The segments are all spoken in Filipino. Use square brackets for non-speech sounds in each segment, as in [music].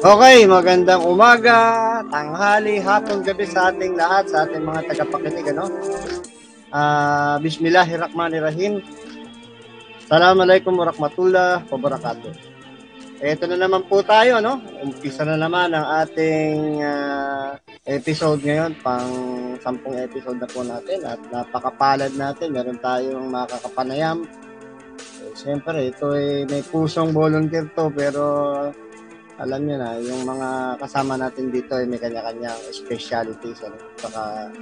Okay, magandang umaga, tanghali, hapon, gabi sa ating lahat, sa ating mga tagapakinig, ano? Uh, Bismillahirrahmanirrahim. Assalamualaikum warahmatullahi wabarakatuh. Ito na naman po tayo, no? Umpisa na naman ang ating uh, episode ngayon, pang sampung episode na po natin at napakapalad natin. Meron tayong makakapanayam. Eh, Siyempre, ito ay may pusong volunteer to pero alam niyo na, yung mga kasama natin dito ay may kanya-kanyang specialties. Ano? Saka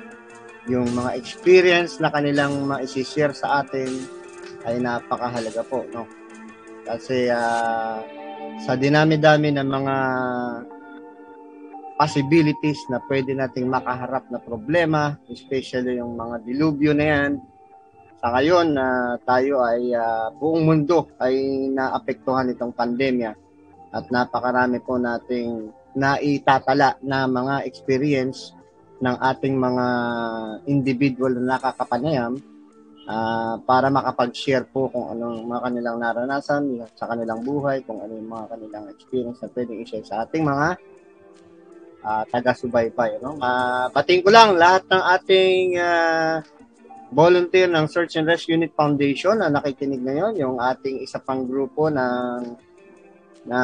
yung mga experience na kanilang ma-share sa atin ay napakahalaga po. No? Kasi uh, sa dinami-dami ng mga possibilities na pwede nating makaharap na problema, especially yung mga dilubyo na yan, sa ngayon na uh, tayo ay uh, buong mundo ay naapektuhan itong pandemya at napakarami po nating naitatala na mga experience ng ating mga individual na nakakapanayam uh, para makapag-share po kung anong mga kanilang naranasan sa kanilang buhay, kung ano yung mga kanilang experience na pwedeng i-share sa ating mga uh, taga-subaybay. No? Uh, bating ko lang lahat ng ating uh, volunteer ng Search and Rescue Unit Foundation na nakikinig ngayon, yung ating isa pang grupo ng na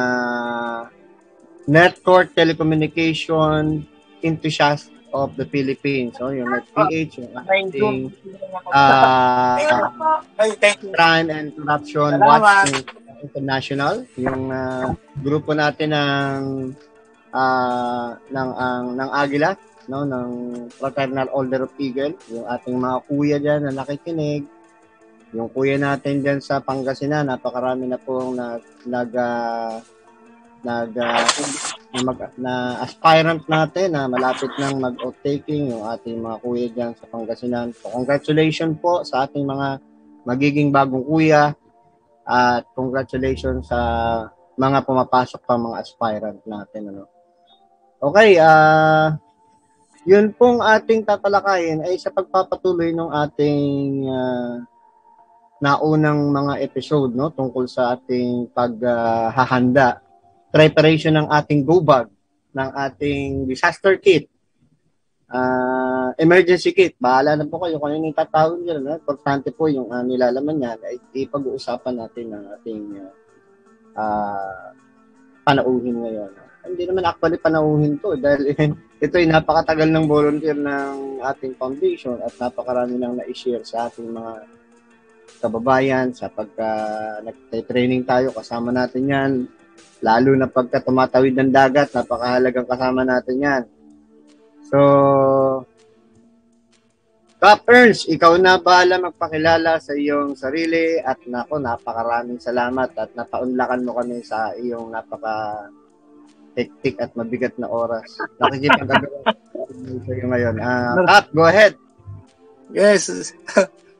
Network Telecommunication Enthusiast of the Philippines. So, yung NetPH, yung ating uh, [laughs] Crime and Corruption Watch International, yung uh, grupo natin ng uh, ng ang ng Agila, no, ng Fraternal Order of Eagle, yung ating mga kuya diyan na nakikinig, yung kuya natin diyan sa Pangasinan, napakarami na pong nag nag uh, nag uh, mag, na aspirant natin na malapit nang mag-out taking yung ating mga kuya diyan sa Pangasinan. So congratulations po sa ating mga magiging bagong kuya at congratulations sa mga pumapasok pa mga aspirant natin ano. Okay, uh, yun pong ating tatalakayin ay sa pagpapatuloy ng ating uh, naunang mga episode no tungkol sa ating paghahanda. Uh, preparation ng ating go bag ng ating disaster kit. Uh, emergency kit. Bahala na po kayo kung ano yung tatawag nyo no? importante po yung uh, nilalaman niya ay ipag-uusapan natin ng ating uh, uh, panauhin ngayon. Hindi naman actually panauhin to dahil [laughs] ito ay napakatagal ng volunteer ng ating foundation at napakarami nang na-share sa ating mga kababayan sa pagka nagte-training tayo kasama natin yan lalo na pagka tumatawid ng dagat napakahalagang kasama natin yan so Cap Ernst, ikaw na bahala magpakilala sa iyong sarili at nako napakaraming salamat at napaunlakan mo kami sa iyong napaka hectic at mabigat na oras. Nakikita [laughs] iyo ngayon. Uh, Cap, go ahead. Yes.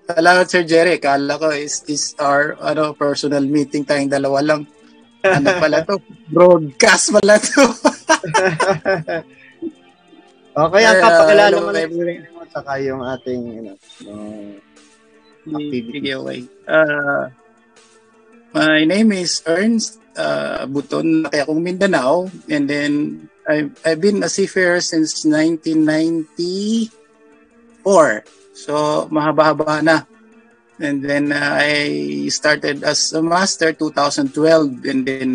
Salamat Sir Jerry. Kala ko is this our ano personal meeting tayong dalawa lang. Ano pala to? Broadcast pala to. [laughs] okay, ang kapakilala mo na yung saka yung ating you know, uh, activity. Okay. Uh, my name is Ernst uh, Buton, kaya akong Mindanao. And then, I've, I've been a seafarer since 1994. So, mahaba-haba na. And then uh, I started as a master 2012 and then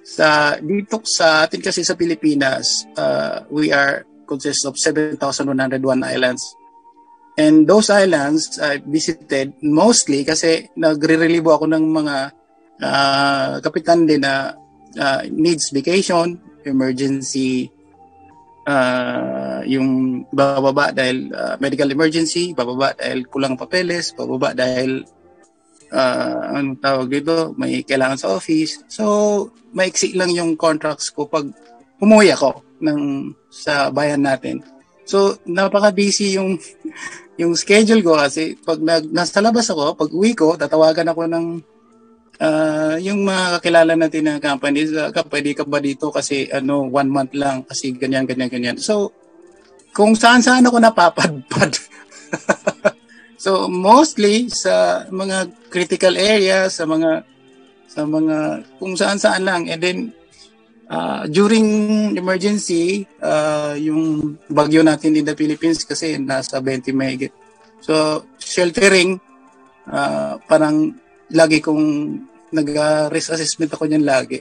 sa dito sa atin kasi sa Pilipinas uh, we are consist of 7,101 islands. And those islands I visited mostly kasi nagre-relieve ako ng mga uh, kapitan din na uh, needs vacation, emergency uh, yung bababa dahil uh, medical emergency, bababa dahil kulang papeles, bababa dahil uh, anong tawag dito, may kailangan sa office. So, maiksi lang yung contracts ko pag umuwi ako ng, sa bayan natin. So, napaka-busy yung [laughs] yung schedule ko kasi pag nag, nasa labas ako, pag uwi ko, tatawagan ako ng uh, yung mga kakilala natin na companies, uh, pwede ka ba dito kasi ano, one month lang kasi ganyan, ganyan, ganyan. So, kung saan-saan ako napapadpad. [laughs] so, mostly sa mga critical areas, sa mga sa mga kung saan-saan lang. And then, Uh, during emergency, uh, yung bagyo natin in the Philippines kasi nasa 20 mahigit. So, sheltering, uh, parang lagi kong nag-risk assessment ako niyan lagi.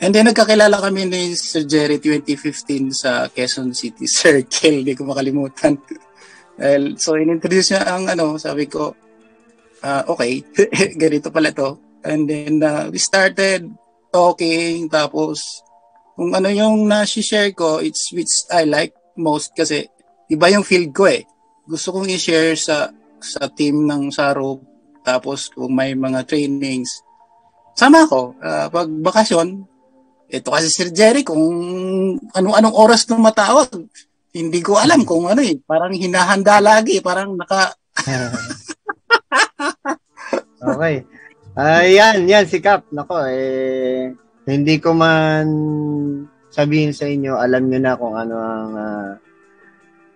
And then nagkakilala kami ni Sir Jerry 2015 sa Quezon City [laughs] Circle, hindi ko makalimutan. [laughs] so inintroduce niya ang ano, sabi ko, uh, okay, [laughs] ganito pala to. And then uh, we started talking tapos kung ano yung na-share ko, it's which I like most kasi iba yung field ko eh. Gusto kong i-share sa sa team ng Saro tapos kung may mga trainings sama ako uh, pag bakasyon ito kasi Sir Jerry kung anong-anong oras nung matawag hindi ko alam kung ano eh parang hinahanda lagi parang naka [laughs] okay Ayan, uh, yan si Cap. Nako, eh, hindi ko man sabihin sa inyo, alam niyo na kung ano ang uh,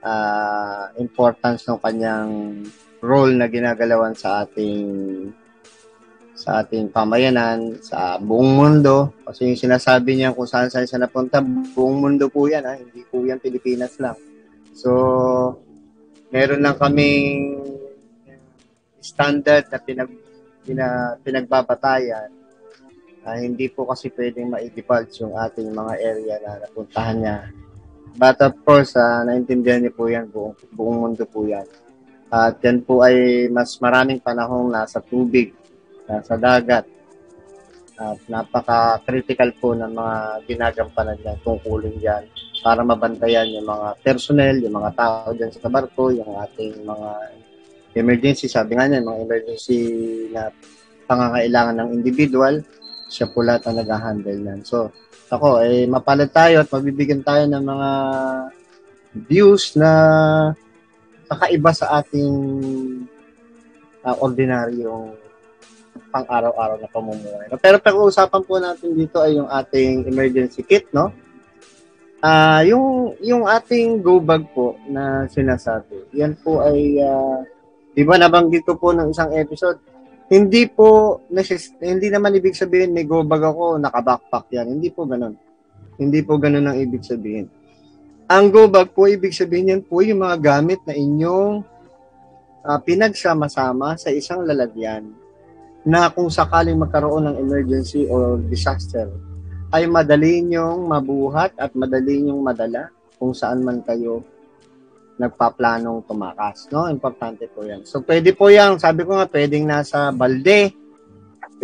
uh, importance ng kanyang role na ginagalawan sa ating sa ating pamayanan, sa buong mundo. Kasi yung sinasabi niya kung saan saan siya napunta, buong mundo po yan, ha? hindi po yan Pilipinas lang. So, meron lang kaming standard na pinag pina, pinagbabatayan, uh, hindi po kasi pwedeng ma-divulge yung ating mga area na napuntahan niya. But of course, uh, naintindihan niyo po yan, buong, buong mundo po yan. At yan po ay mas maraming panahong nasa tubig, nasa dagat. At napaka-critical po ng mga ginagampanan niya, tungkulin dyan para mabantayan yung mga personnel, yung mga tao dyan sa barko, yung ating mga emergency, sabi nga niya, mga emergency na pangangailangan ng individual, siya po lahat ang nag-handle nan. So, ako, eh, mapalad tayo at mabibigyan tayo ng mga views na kakaiba sa ating uh, ordinaryong pang-araw-araw na pamumuhay. Pero pag-uusapan po natin dito ay yung ating emergency kit, no? Ah, uh, yung yung ating go bag po na sinasabi. Yan po ay uh, Di ba nabanggit ko po ng isang episode, hindi po necess- hindi naman ibig sabihin may go bag ako, naka-backpack yan. Hindi po ganoon. Hindi po ganoon ang ibig sabihin. Ang go bag po, ibig sabihin yan po yung mga gamit na inyong uh, pinagsama-sama sa isang lalagyan na kung sakaling magkaroon ng emergency or disaster, ay madali nyong mabuhat at madali nyong madala kung saan man kayo nagpaplanong tumakas, no? Importante po 'yan. So pwede po 'yang, sabi ko nga, pwedeng nasa balde,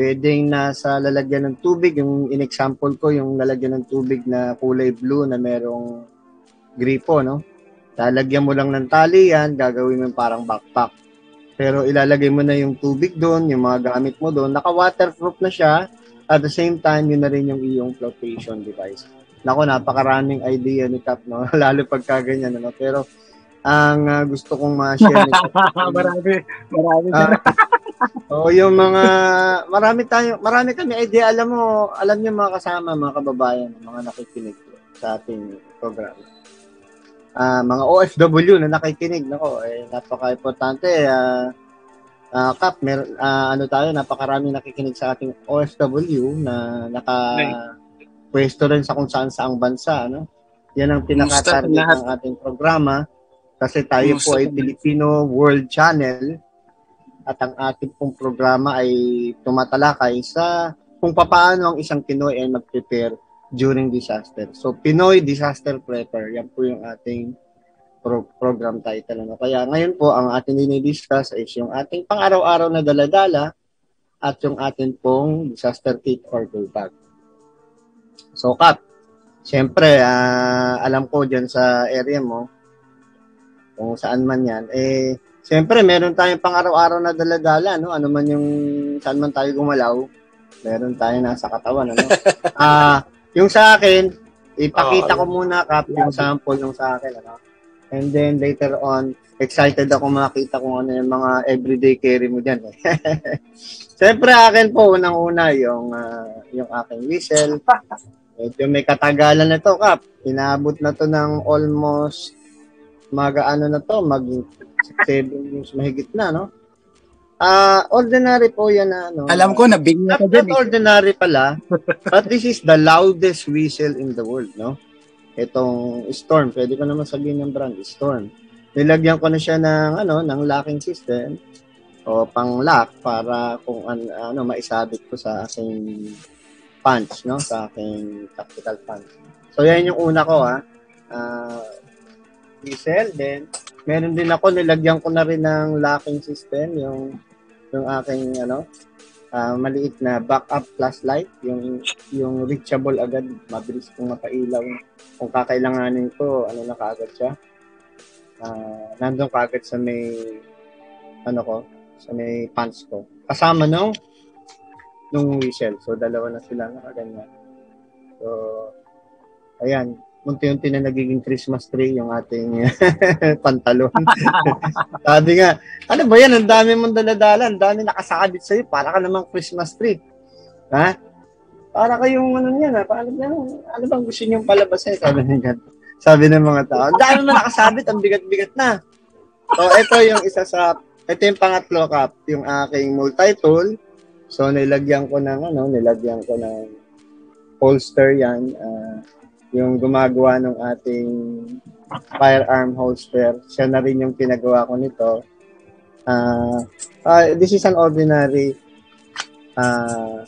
pwedeng nasa lalagyan ng tubig, yung in-example ko yung lalagyan ng tubig na kulay blue na merong gripo, no? Lalagyan mo lang ng tali yan, gagawin mo parang backpack. Pero ilalagay mo na yung tubig doon, yung mga gamit mo doon, naka-waterproof na siya, at the same time, yun na rin yung iyong flotation device. Nako, napakaraming idea ni Cap, no? [laughs] Lalo pagka ganyan, no? Pero ang uh, gusto kong ma-share nito. [laughs] marami, marami. Uh, oh, yung mga marami tayo, marami kami idea. Alam mo, alam niyo mga kasama, mga kababayan, mga nakikinig sa ating program. Uh, mga OFW na nakikinig. Nako, eh napaka-importante uh, uh, Kap, mer uh, ano tayo, napakarami nakikinig sa ating OFW na naka pwesto rin sa kung saan saang bansa, no? Yan ang pinaka-target ng ating programa kasi tayo po ay Filipino World Channel at ang ating pong programa ay tumatalakay sa kung paano ang isang Pinoy ay mag-prepare during disaster. So, Pinoy Disaster Prepper, yan po yung ating pro- program title. Ano? Kaya ngayon po, ang ating dinidiscuss is yung ating pang-araw-araw na daladala at yung ating pong disaster kit or go bag. So, Kap, siyempre, uh, alam ko dyan sa area mo, kung saan man yan, eh, siyempre, meron tayong pang-araw-araw na daladala, no? Ano man yung, saan man tayo gumalaw, meron tayo nasa katawan, ano? [laughs] Ah, uh, yung sa akin, ipakita ko muna, Kap, yung sample yung sa akin, ano? And then, later on, excited ako makita kung ano yung mga everyday carry mo dyan. Eh. [laughs] Siyempre, akin po, unang-una, yung, uh, yung aking whistle. Medyo may katagalan na to, Kap. Inabot na to ng almost mag ano na to, mag 7 years mahigit na, no? Ah, uh, ordinary po 'yan na ano. Alam ko na bigla ka din. Eh. ordinary pala. [laughs] but this is the loudest whistle in the world, no? Itong Storm, pwede ko naman sabihin ng brand, Storm. Nilagyan ko na siya ng ano, ng locking system o pang lock para kung an, ano maisabit ko sa aking punch, no? Sa aking tactical punch. So yan yung una ko ha. Uh, whistle, then meron din ako nilagyan ko na rin ng locking system yung yung aking ano uh, maliit na backup flashlight, yung yung reachable agad, mabilis kong mapailaw. Kung kakailanganin ko, ano na kaagad siya. Uh, nandun kaagad sa may ano ko, sa may pants ko. Kasama nung nung whistle. So, dalawa na sila nakaganyan. So, ayan, unti-unti na nagiging Christmas tree yung ating [laughs] pantalon. [laughs] Sabi nga, ano ba yan? Ang dami mong daladala. Ang dami nakasakabit sa'yo. Para ka namang Christmas tree. Ha? Para kayong ano niyan, ha? Paano, ano, ano bang gusto niyong palabasin? Sabi ng Sabi ng mga tao. Ang dami mo nakasabit. Ang bigat-bigat na. So, ito yung isa sa, ito yung pangatlo cup, yung aking multi-tool. So, nilagyan ko ng, ano, nilagyan ko ng holster yan. Uh, yung gumagawa ng ating firearm holster. Siya na rin yung pinagawa ko nito. Uh, uh, this is an ordinary uh,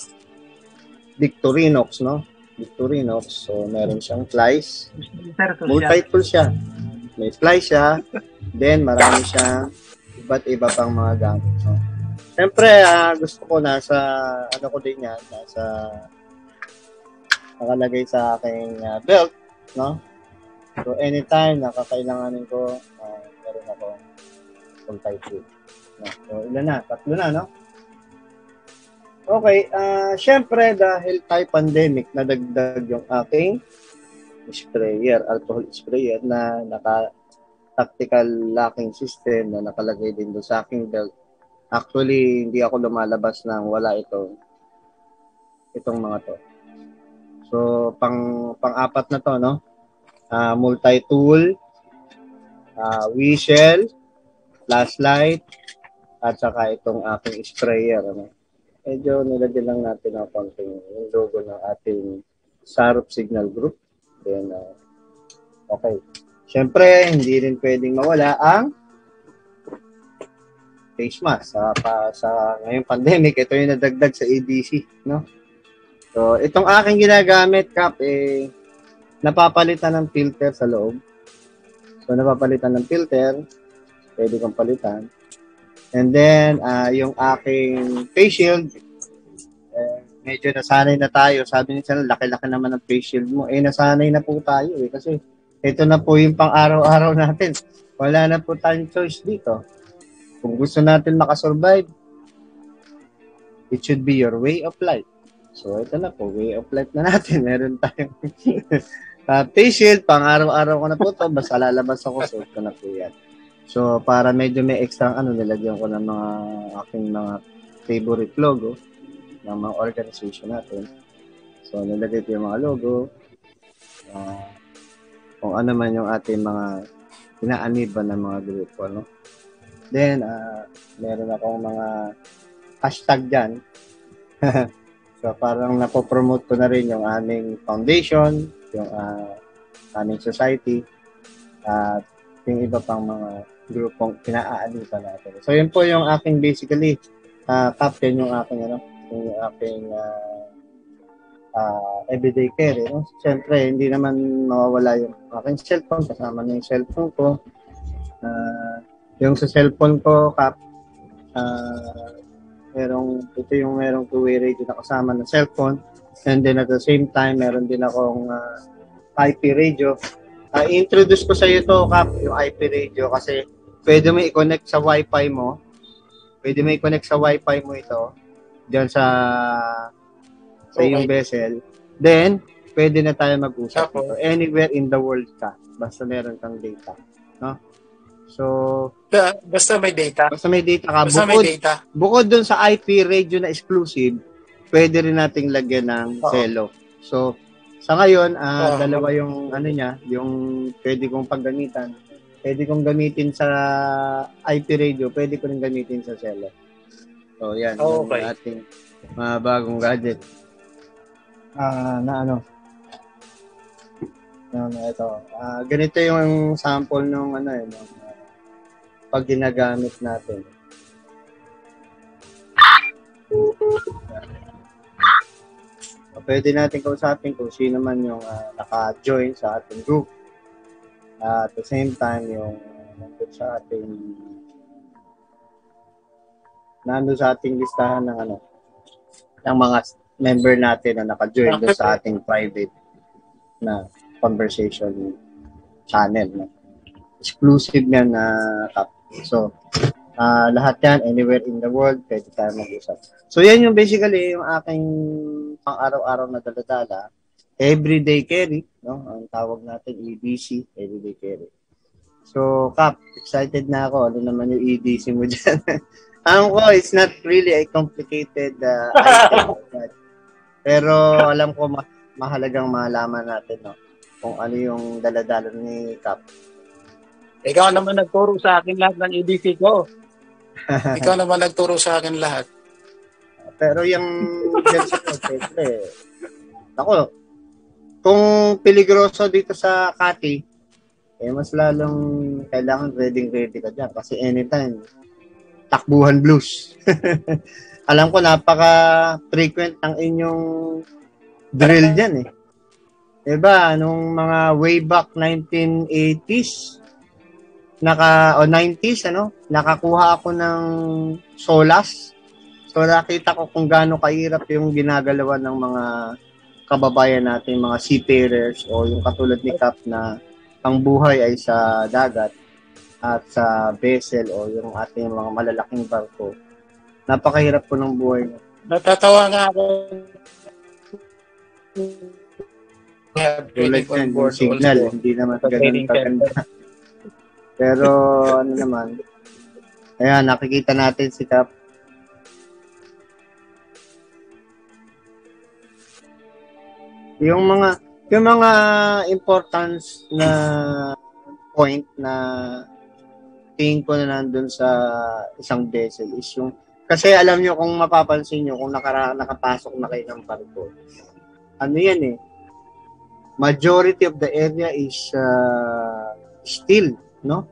Victorinox, no? Victorinox. So, meron siyang flies. Multi-tool siya. May flies siya. Then, marami siyang iba't iba pang mga gamit. So, Siyempre, uh, gusto ko nasa, ano ko din yan, nasa nakalagay sa aking uh, belt, no? So, anytime na kakailanganin ko, uh, meron ako full type tool. No? So, ilan na? Tatlo na, no? Okay, uh, syempre dahil tayo pandemic, nadagdag yung aking sprayer, alcohol sprayer na naka tactical locking system na nakalagay din doon sa aking belt. Actually, hindi ako lumalabas nang wala ito itong mga to. So, pang pang-apat na to, no? Uh, multi-tool, uh, whistle, flashlight, at saka itong aking sprayer. Ano? Medyo nilagyan lang natin ang konting yung logo ng ating Sarup Signal Group. Then, uh, okay. Siyempre, hindi rin pwedeng mawala ang face mask. Sa, pa, sa ngayong pandemic, ito yung nadagdag sa ADC. No? So, itong aking ginagamit, Kap, eh, napapalitan ng filter sa loob. So, napapalitan ng filter. Pwede kong palitan. And then, uh, yung aking face shield, eh, medyo nasanay na tayo. Sabi niya sila, laki-laki naman ng face shield mo. Eh, nasanay na po tayo eh. Kasi, ito na po yung pang-araw-araw [laughs] natin. Wala na po tayong choice dito. Kung gusto natin makasurvive, it should be your way of life. So, ito na po, way of life na natin. [laughs] Meron tayong uh, face shield, pang araw-araw ko na po to basta lalabas ako, suot ko na po yan. So, para medyo may extra, ano, nilagyan ko ng mga aking mga favorite logo ng mga organization natin. So, nilagay ko yung mga logo, uh, kung ano man yung ating mga inaaniba ng mga grupo, no? Then, uh, meron akong mga hashtag dyan. [laughs] So parang napopromote ko na rin yung aming foundation, yung uh, aming society, at yung iba pang mga grupong pinaaalitan natin. So yun po yung aking basically uh, captain yung aking ano, yung aking uh, uh, everyday care. Eh, no? Siyempre, hindi naman mawawala yung aking cellphone, kasama na yung cellphone ko. Uh, yung sa cellphone ko, kap, uh, merong ito yung merong two-way radio na kasama ng cellphone. And then at the same time meron din akong uh, IP radio. Uh, introduce ko sa iyo to Kap yung IP radio kasi pwede mo i-connect sa wifi mo. Pwede mo i-connect sa wifi mo ito diyan sa sa okay. iyong vessel then pwede na tayo mag-usap. Okay. anywhere in the world ka basta meron kang data no So, basta may data. Basta may data ka. Basta bukod, may data. Bukod dun sa IP radio na exclusive, pwede rin nating lagyan ng Oo. Celo. So, sa ngayon, uh, dalawa yung ano niya, yung pwede kong paggamitan. Pwede kong gamitin sa IP radio, pwede ko rin gamitin sa Celo. So, yan. Oh, yung okay. ating mga bagong gadget. Ah, na ano? Na ito. Ah, ganito yung sample nung ano eh, nung, pag ginagamit natin. So, pwede natin kausapin kung sino man yung ah, naka-join sa ating group. Ah, at the same time, yung nandun sa ating nandun sa ating listahan ng ano, ng mga member natin na naka-join doon sa ating private na conversation channel. No? Exclusive yan na top. So, ah lahat yan, anywhere in the world, pwede tayo mag-usap. So, yan yung basically yung aking pang-araw-araw na daladala. Everyday carry, no? Ang tawag natin EDC, everyday carry. So, Kap, excited na ako. Ano naman yung EDC mo [laughs] dyan? Alam ko, it's not really a complicated uh, [laughs] item. but- pero alam ko, ma- mahalagang malaman natin, no? Kung ano yung daladala ni Kap. Ikaw naman nagturo sa akin lahat ng EDC ko. [laughs] Ikaw naman nagturo sa akin lahat. Pero yung ko, [laughs] siyempre, ako, kung peligroso dito sa Kati, eh mas lalong kailangan ready ready ka dyan kasi anytime takbuhan blues. [laughs] Alam ko napaka-frequent ang inyong drill dyan eh. Diba, nung mga way back 1980s, naka, o 90s, ano, nakakuha ako ng solas So nakita ko kung gaano kahirap yung ginagalawan ng mga kababayan natin, mga seafarers o yung katulad ni Cap na ang buhay ay sa dagat at sa vessel o yung ating mga malalaking barko. Napakahirap po ng buhay. niya. Natatawa nga ako. Tulad yan, yung signal, hindi naman ganun kaganda. Pero ano naman, ayan, nakikita natin si Cap. Yung mga yung mga importance na point na tingin ko na nandun sa isang vessel is yung kasi alam nyo kung mapapansin nyo kung nakara, nakapasok na kayo ng barko ano yan eh. Majority of the area is uh, still no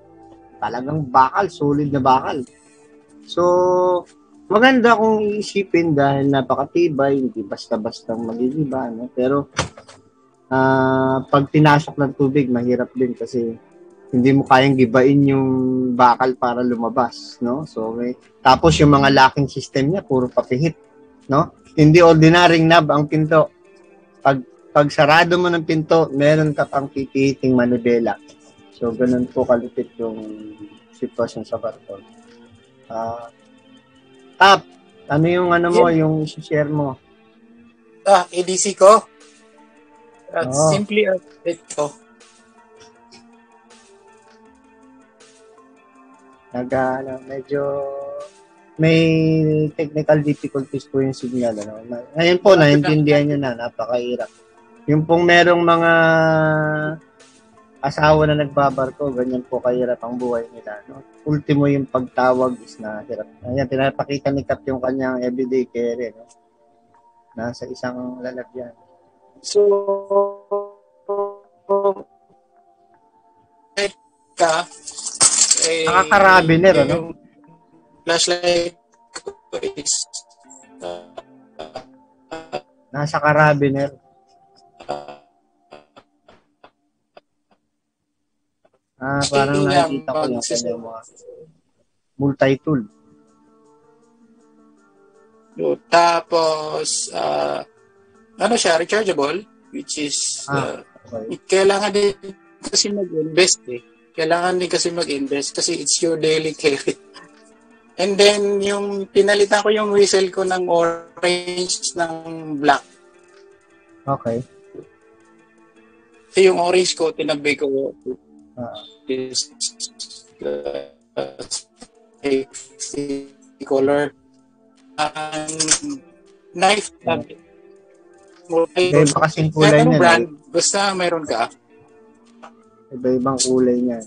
talagang bakal solid na bakal so maganda kung iisipin dahil napakatibay hindi basta-basta magigiba no pero ah pag tinasok ng tubig mahirap din kasi hindi mo kayang gibain yung bakal para lumabas, no? So, may, tapos yung mga locking system niya, puro papihit, no? Hindi ordinaryong knob ang pinto. Pag, pag sarado mo ng pinto, meron ka pang pipihiting manibela. So, ganun po kalupit yung sitwasyon sa barko. Ah, Tap, ano yung ano mo, yung share mo? Ah, EDC ko? At Oo. simply as ito. nag ano, medyo may technical difficulties po yung signal. Ano. Ngayon po, naintindihan nyo na, napakahirap. Yung pong merong mga asawa na nagbabarko, ganyan po kahirap ang buhay nila. No? Ultimo yung pagtawag is na hirap. Ayan, pinapakita ni Kap yung kanyang everyday care. No? Nasa isang lalagyan. So, ka, eh, Nakakarabiner, ano? yung Flashlight ko is uh, Nasa carabiner. Ah, parang nga, nakikita ko yung kanyang mga multi-tool. Yo, Tapos, ah, ano siya, rechargeable, which is, Ah. Okay. kailangan din kasi mag-invest eh. Kailangan din kasi mag-invest kasi it's your daily carry. [laughs] And then, yung pinalitan ko yung whistle ko ng orange ng black. Okay. So, yung orange ko, tinabi ko. Is uh, safety color. Ang knife tab. Iba-iba kasing kulay niya. brand? Basta mayroon ka. Iba-ibang kulay niya.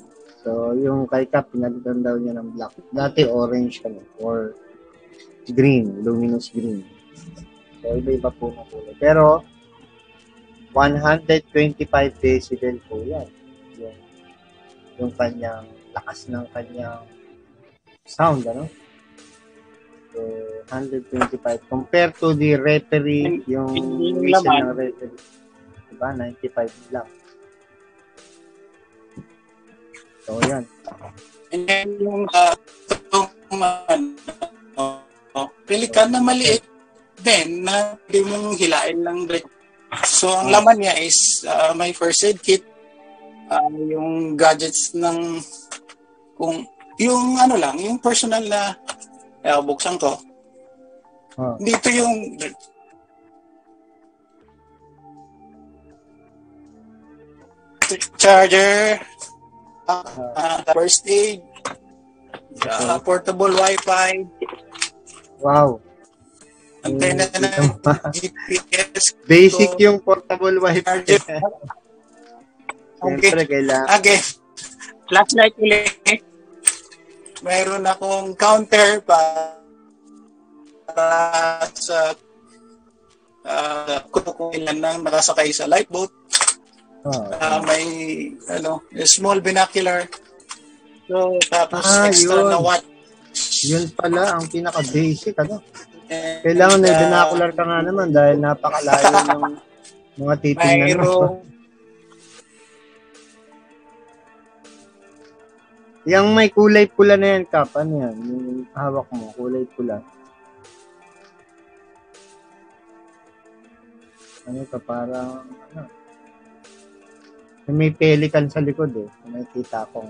So, yung kay Cap, pinalitan daw niya ng black. Dati orange kami. Or green, luminous green. So, iba-iba po ng kulay. Pero, 125 decibel po yan. Yung, kanyang lakas ng kanyang sound, ano? So, 125. Compared to the referee, yung whistle ng referee. Diba? 95 lang. So, yan. And then yung uh, itong, uh, uh, pelikan na maliit din na hindi mong hilain lang. So, ang laman niya is uh, my first aid kit, uh, yung gadgets ng kung yung ano lang, yung personal na eh, buksan ko. Oh. Dito yung charger, uh, uh, first aid, uh, portable wifi. Wow. Antena ng GPS. Basic yung portable wifi. [laughs] Charger. Siyempre, okay. kailangan. Okay. Flashlight ulit. Mayroon akong counter para sa uh, kung ilan nang nakasakay sa lifeboat. Oh, uh, may ano, small binocular. So, tapos ah, extra yun. na watch. Yun pala ang pinaka-basic, ano? And, Kailangan na uh, binocular ka nga naman dahil napakalayo ng [laughs] mga titingnan mo. Yang may kulay pula na yan, Kap. Ano yan? Yung hawak mo, kulay pula. Ano ka, parang, ano, may pelican sa likod eh. Nakikita kong,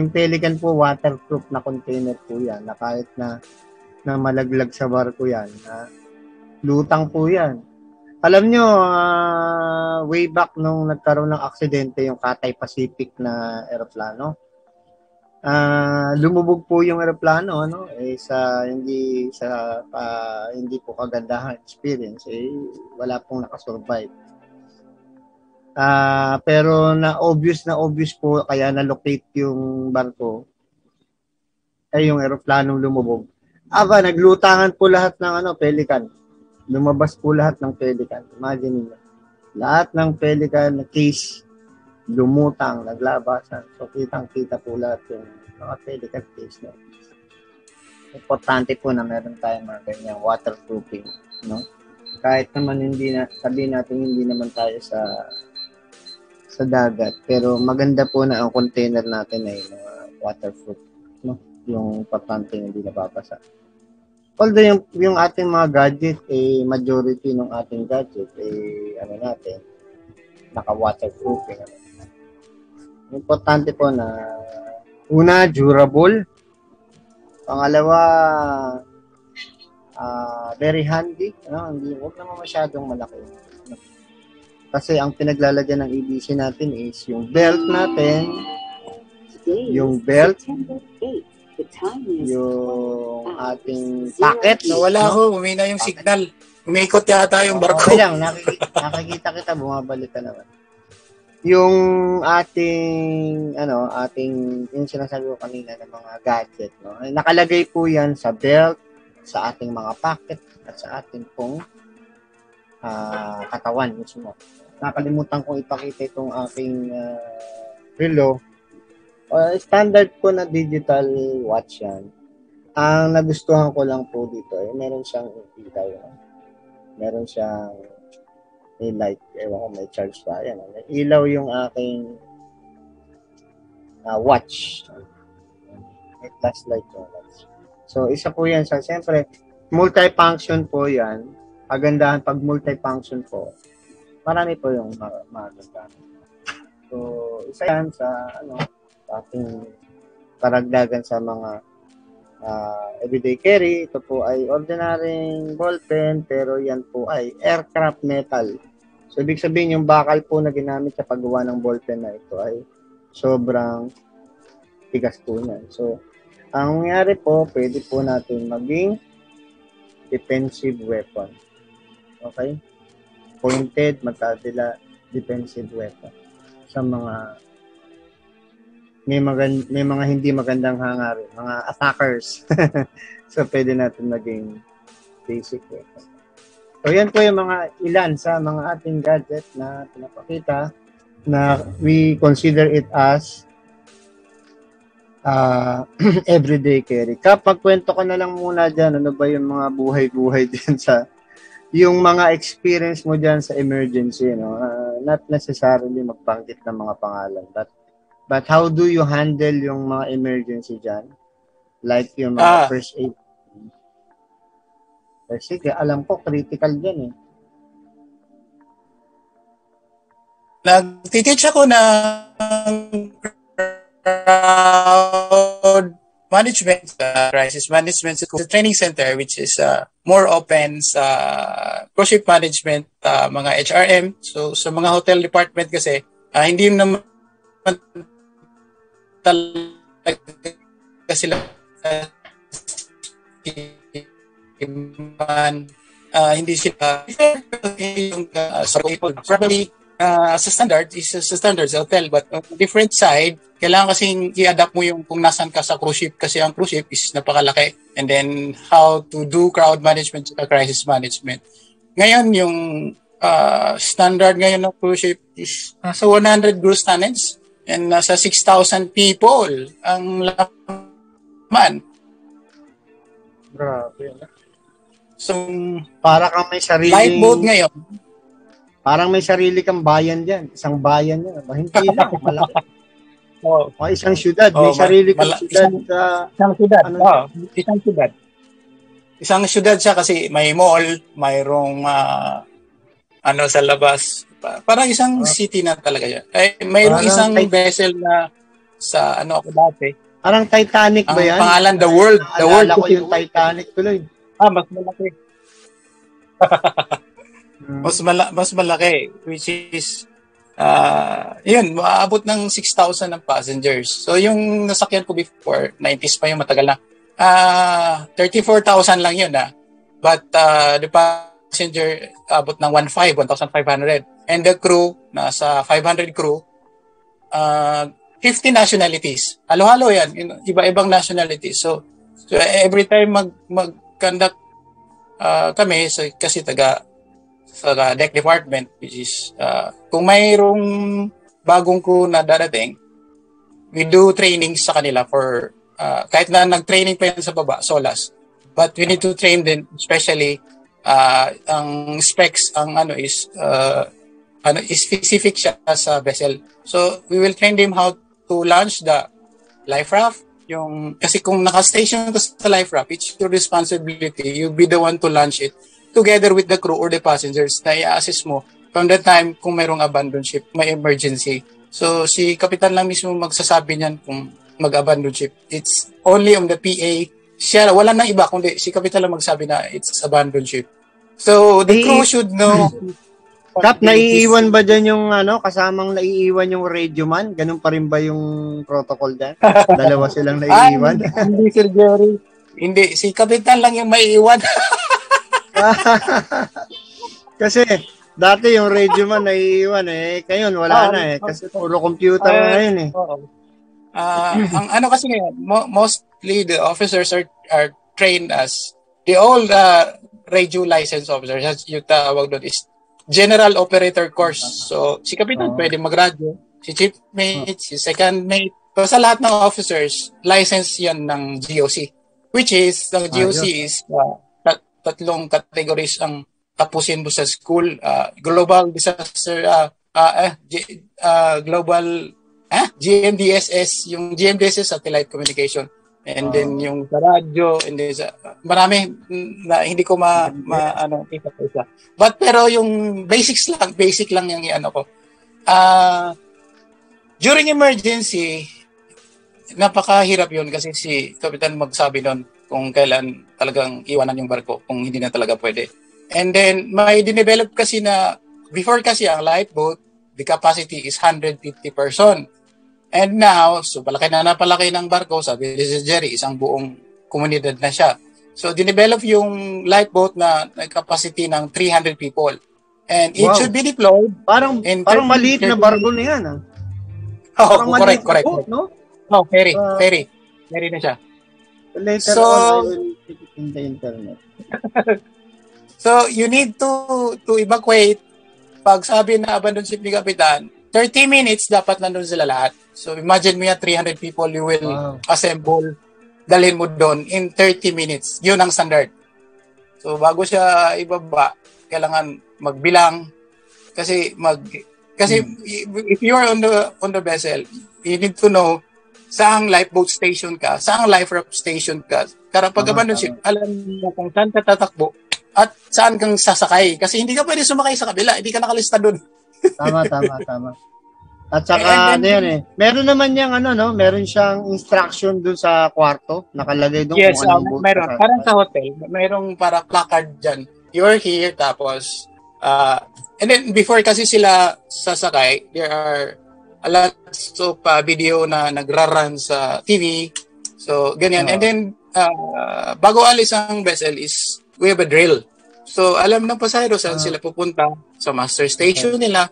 yung pelican po, waterproof na container po yan, na kahit na, na malaglag sa barko yan, na lutang po yan. Alam nyo, uh, way back nung nagkaroon ng aksidente yung Cathay Pacific na aeroplano, uh, lumubog po yung eroplano ano eh sa hindi sa uh, hindi po kagandahan experience eh wala pong nakasurvive. Uh, pero na obvious na obvious po kaya na-locate yung barko ay eh, yung eroplanong lumubog. Aba, naglutangan po lahat ng ano, pelican. Lumabas po lahat ng pelican. Imagine niyo. Lahat ng pelican na case lumutang, naglabasan. So, kitang-kita po lahat yung mga pelican case. No? Importante po na meron tayong mga ganyang waterproofing. No? Kahit naman hindi na, sabi natin hindi naman tayo sa sa dagat. Pero maganda po na ang container natin ay mga waterproof. No? Yung importante hindi nababasa. Although yung, yung ating mga gadget, eh, majority ng ating gadget, eh, ano natin, naka-waterproofing. Ano? Importante po na una, durable. Pangalawa, uh, very handy. Ano? Hindi, huwag naman masyadong malaki. Kasi ang pinaglalagyan ng EBC natin is yung belt natin, yung belt, yung ating packet. Nawala ako, umina yung signal. Umikot yata yung barko. Okay lang, nakikita, nakikita kita, bumabalik ka naman yung ating ano ating yung sinasabi ko kanina ng mga gadget no? Nakalagay po yan sa belt sa ating mga pocket at sa ating pong uh, katawan mismo. Nakalimutan kong ipakita itong aking uh, relo uh, standard po na digital watch yan. Ang nagustuhan ko lang po dito eh meron siyang ilaw meron siyang may light, ewan ko, may charge pa. Ayan, may ilaw yung aking uh, watch. May flashlight yung watch. So, isa po yan sa, siyempre, multi-function po yan. Kagandahan pag multi-function po, marami po yung maganda. So, isa yan sa, ano, ating karagdagan sa mga uh, everyday carry. Ito po ay ordinary ballpen pero yan po ay aircraft metal. So, ibig sabihin yung bakal po na ginamit sa paggawa ng ballpen na ito ay sobrang tigas po niyan. So, ang nangyari po, pwede po natin maging defensive weapon. Okay? Pointed, magkadila defensive weapon sa mga may, magand- may mga hindi magandang hangarin, mga attackers. [laughs] so, pwede natin maging basic weapon. So, yan po yung mga ilan sa mga ating gadget na pinapakita na we consider it as uh, [clears throat] everyday carry. Kapag kwento ko na lang muna dyan, ano ba yung mga buhay-buhay [laughs] din sa yung mga experience mo dyan sa emergency, no? Uh, not necessarily magbanggit ng mga pangalan, but But how do you handle yung mga emergency dyan? Like yung mga ah. first aid. Kasi eh, alam ko, critical dyan eh. Nag-teach ako ng crowd management, uh, crisis management sa training center which is uh, more open sa ship management, uh, mga HRM. So sa mga hotel department kasi, uh, hindi naman talaga sila man uh, hindi sila yung uh, sa people probably uh, sa standard is sa standard sa hotel but on different side kailangan kasing i-adapt mo yung kung nasan ka sa cruise ship kasi ang cruise ship is napakalaki. And then how to do crowd management at crisis management. Ngayon yung uh, standard ngayon ng cruise ship is nasa 100 gross tonnage And nasa 6,000 people ang laman. Grabe. So, para kang may sarili lifeboat ngayon. Parang may sarili kang bayan diyan, isang bayan 'yan. Hindi lang [laughs] malaki. Oh. O, isang syudad, oh, may sarili kang mal- syudad isang, sa isang syudad. Ano, oh, isang syudad. Isang syudad siya kasi may mall, mayroong uh, ano sa labas, Parang isang uh, city na talaga yan. Eh, mayroong isang kay... vessel na sa ano ako dati. Parang Titanic ba yan? Ang pangalan, The World. The World. ko yung Titanic tuloy. Ah, mas malaki. Hmm. mas, mala- mas malaki, which is, uh, yun, maabot ng 6,000 ng passengers. So, yung nasakyan ko before, 90s pa yung matagal na, uh, 34,000 lang yun, ah. But, uh, the passenger, abot ng 1,500, 1,500 and the crew, nasa 500 crew, uh, 50 nationalities. Halo-halo yan, iba-ibang nationalities. So, so every time mag, mag-conduct uh, kami, so, kasi taga sa deck department, which is, uh, kung mayroong bagong crew na darating, we do training sa kanila for, uh, kahit na nag-training pa yan sa baba, SOLAS. But we need to train them, especially, uh, ang specs, ang ano is, uh, ano, specific siya sa vessel. So, we will train them how to launch the life raft. Yung, kasi kung naka-station ka sa life raft, it's your responsibility. You'll be the one to launch it together with the crew or the passengers na i-assist mo from the time kung mayroong abandon ship, may emergency. So, si kapitan lang mismo magsasabi niyan kung mag-abandon ship. It's only on the PA. Siya, wala nang iba, kundi si kapitan lang magsabi na it's abandoned ship. So, the crew should know [laughs] [laughs] Kap, naiiwan ba dyan yung ano, kasamang naiiwan yung radio man? Ganun pa rin ba yung protocol dyan? [laughs] Dalawa silang naiiwan? Ay, hindi, Sir Jerry. Hindi, si Kapitan lang yung maiiwan. [laughs] Kasi, dati yung radio man naiiwan eh. Ngayon, wala ah, na eh. Kasi puro computer uh, ngayon eh. Uh, ang ano kasi ngayon, mo- mostly the officers are, are trained as the old uh, radio license officers, as yung tawag doon, is general operator course. So, si Kapitan oh. pwede magradyo, si chief mate, si second mate. So, sa lahat ng officers, license yan ng GOC. Which is, ang GOC ah, is uh, tat- tatlong categories ang tapusin mo sa school. Uh, global disaster, uh, uh, uh, G- uh, global, eh, GMDSS, yung GMDSS satellite communication. And then yung sa radyo, and then sa, marami na hindi ko ma, ma ano, isa isa. But pero yung basics lang, basic lang yung ano ko. Uh, during emergency, napakahirap yun kasi si Kapitan magsabi noon kung kailan talagang iwanan yung barko kung hindi na talaga pwede. And then may dinevelop kasi na before kasi ang lifeboat, the capacity is 150 person. And now, so palaki na napalaki ng barko, sabi ni si Jerry, isang buong komunidad na siya. So, dinevelop yung lifeboat na capacity ng 300 people. And it wow. should be deployed. Parang, parang maliit na barko na yan. Ah. Oh, parang correct, correct. Boat, no? No, ferry, uh, ferry. Ferry na siya. Later so, on, I will check it in the internet. [laughs] so, you need to to evacuate. Pag sabi na abandon ship ni Kapitan, 30 minutes dapat nandun sila lahat. So, imagine mo yan, 300 people you will wow. assemble, dalhin mo doon in 30 minutes. Yun ang standard. So, bago siya ibaba, kailangan magbilang kasi mag kasi hmm. if you are on the on the vessel, you need to know saang lifeboat station ka, saang life raft station ka. Para pag abandon ship, alam mo kung saan ka tatakbo at saan kang sasakay. Kasi hindi ka pwede sumakay sa kabila, hindi ka nakalista doon. Tama, tama, tama. At saka then, ano yan eh. Meron naman yang ano no, meron siyang instruction doon sa kwarto, nakalagay doon yes, kung anong um, boat. meron. Parang sa hotel, merong para placard diyan. You're here tapos uh, and then before kasi sila sasakay, there are a lot of uh, video na nagraran sa TV. So, ganyan. Uh, and then, uh, bago alis ang vessel is, we have a drill. So, alam ng pasahero saan uh, sila pupunta sa master station okay. nila,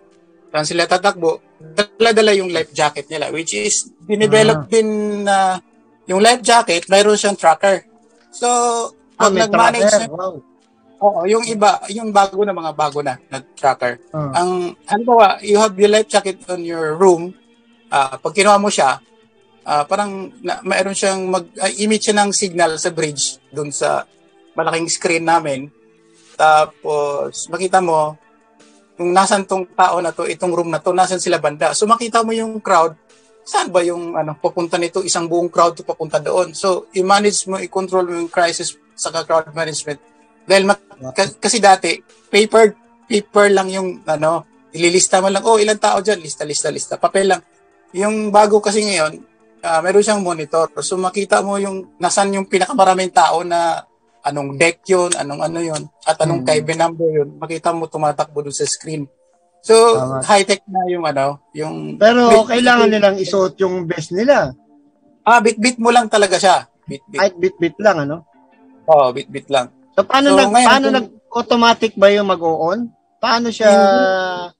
saan sila tatakbo. Dala-dala yung life jacket nila, which is, dinevelop uh, din na uh, yung life jacket, mayroon siyang tracker. So, pag ah, nag-manage na, wow. Oo, yung iba, yung bago na mga bago na na tracker. Uh. Ang halimbawa, you have your life jacket on your room. Uh, pag kinuha mo siya, uh, parang na, mayroon siyang mag uh, siya ng signal sa bridge doon sa malaking screen namin. Tapos makita mo kung nasan tong tao na to, itong room na to, nasan sila banda. So makita mo yung crowd, saan ba yung ano papunta nito, isang buong crowd to papunta doon. So i-manage mo, i-control mo yung crisis sa crowd management dahil mat- kasi dati, paper, paper lang yung, ano, ililista mo lang, oh, ilang tao dyan, lista, lista, lista, papel lang. Yung bago kasi ngayon, uh, meron siyang monitor. So makita mo yung, nasan yung pinakamaraming tao na anong deck yun, anong ano yun, at anong hmm. cabin number yun. Makita mo tumatakbo doon sa screen. So, Tama. high-tech na yung ano, yung... Pero bit, kailangan bit, nilang isuot yung best nila. Ah, bit-bit mo lang talaga siya. Bit-bit. Kahit bit-bit lang, ano? Oo, oh, bit-bit lang. So paano so, nag ngayon, paano kung, nag automatic ba yung mag-on? Paano siya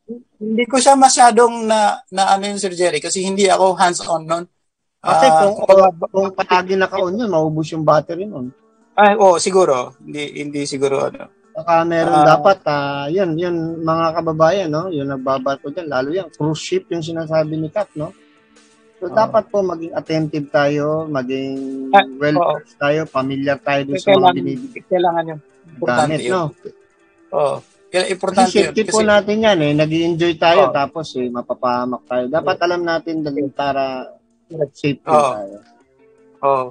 hindi, hindi ko siya masyadong na na ano yung Sir Jerry kasi hindi ako hands-on noon. Kasi uh, kung uh, kung palagi naka-on yun, maubos yung battery noon. Ay, oh, siguro. Hindi hindi siguro ano. Saka meron uh, dapat, uh, yun, yun, mga kababayan, no? Yung nagbabato dyan, lalo yan, cruise ship yung sinasabi ni Kat, no? So, uh, dapat po maging attentive tayo, maging uh, well-versed uh, tayo, familiar tayo dun sa mga binibigay. Kailangan yung Gamit, no? Oo. Kaya importante kasi safety po natin yan eh. nag enjoy tayo oh. tapos eh, mapapahamak tayo. Dapat alam natin dali para safe oh. tayo. Oo. Oh.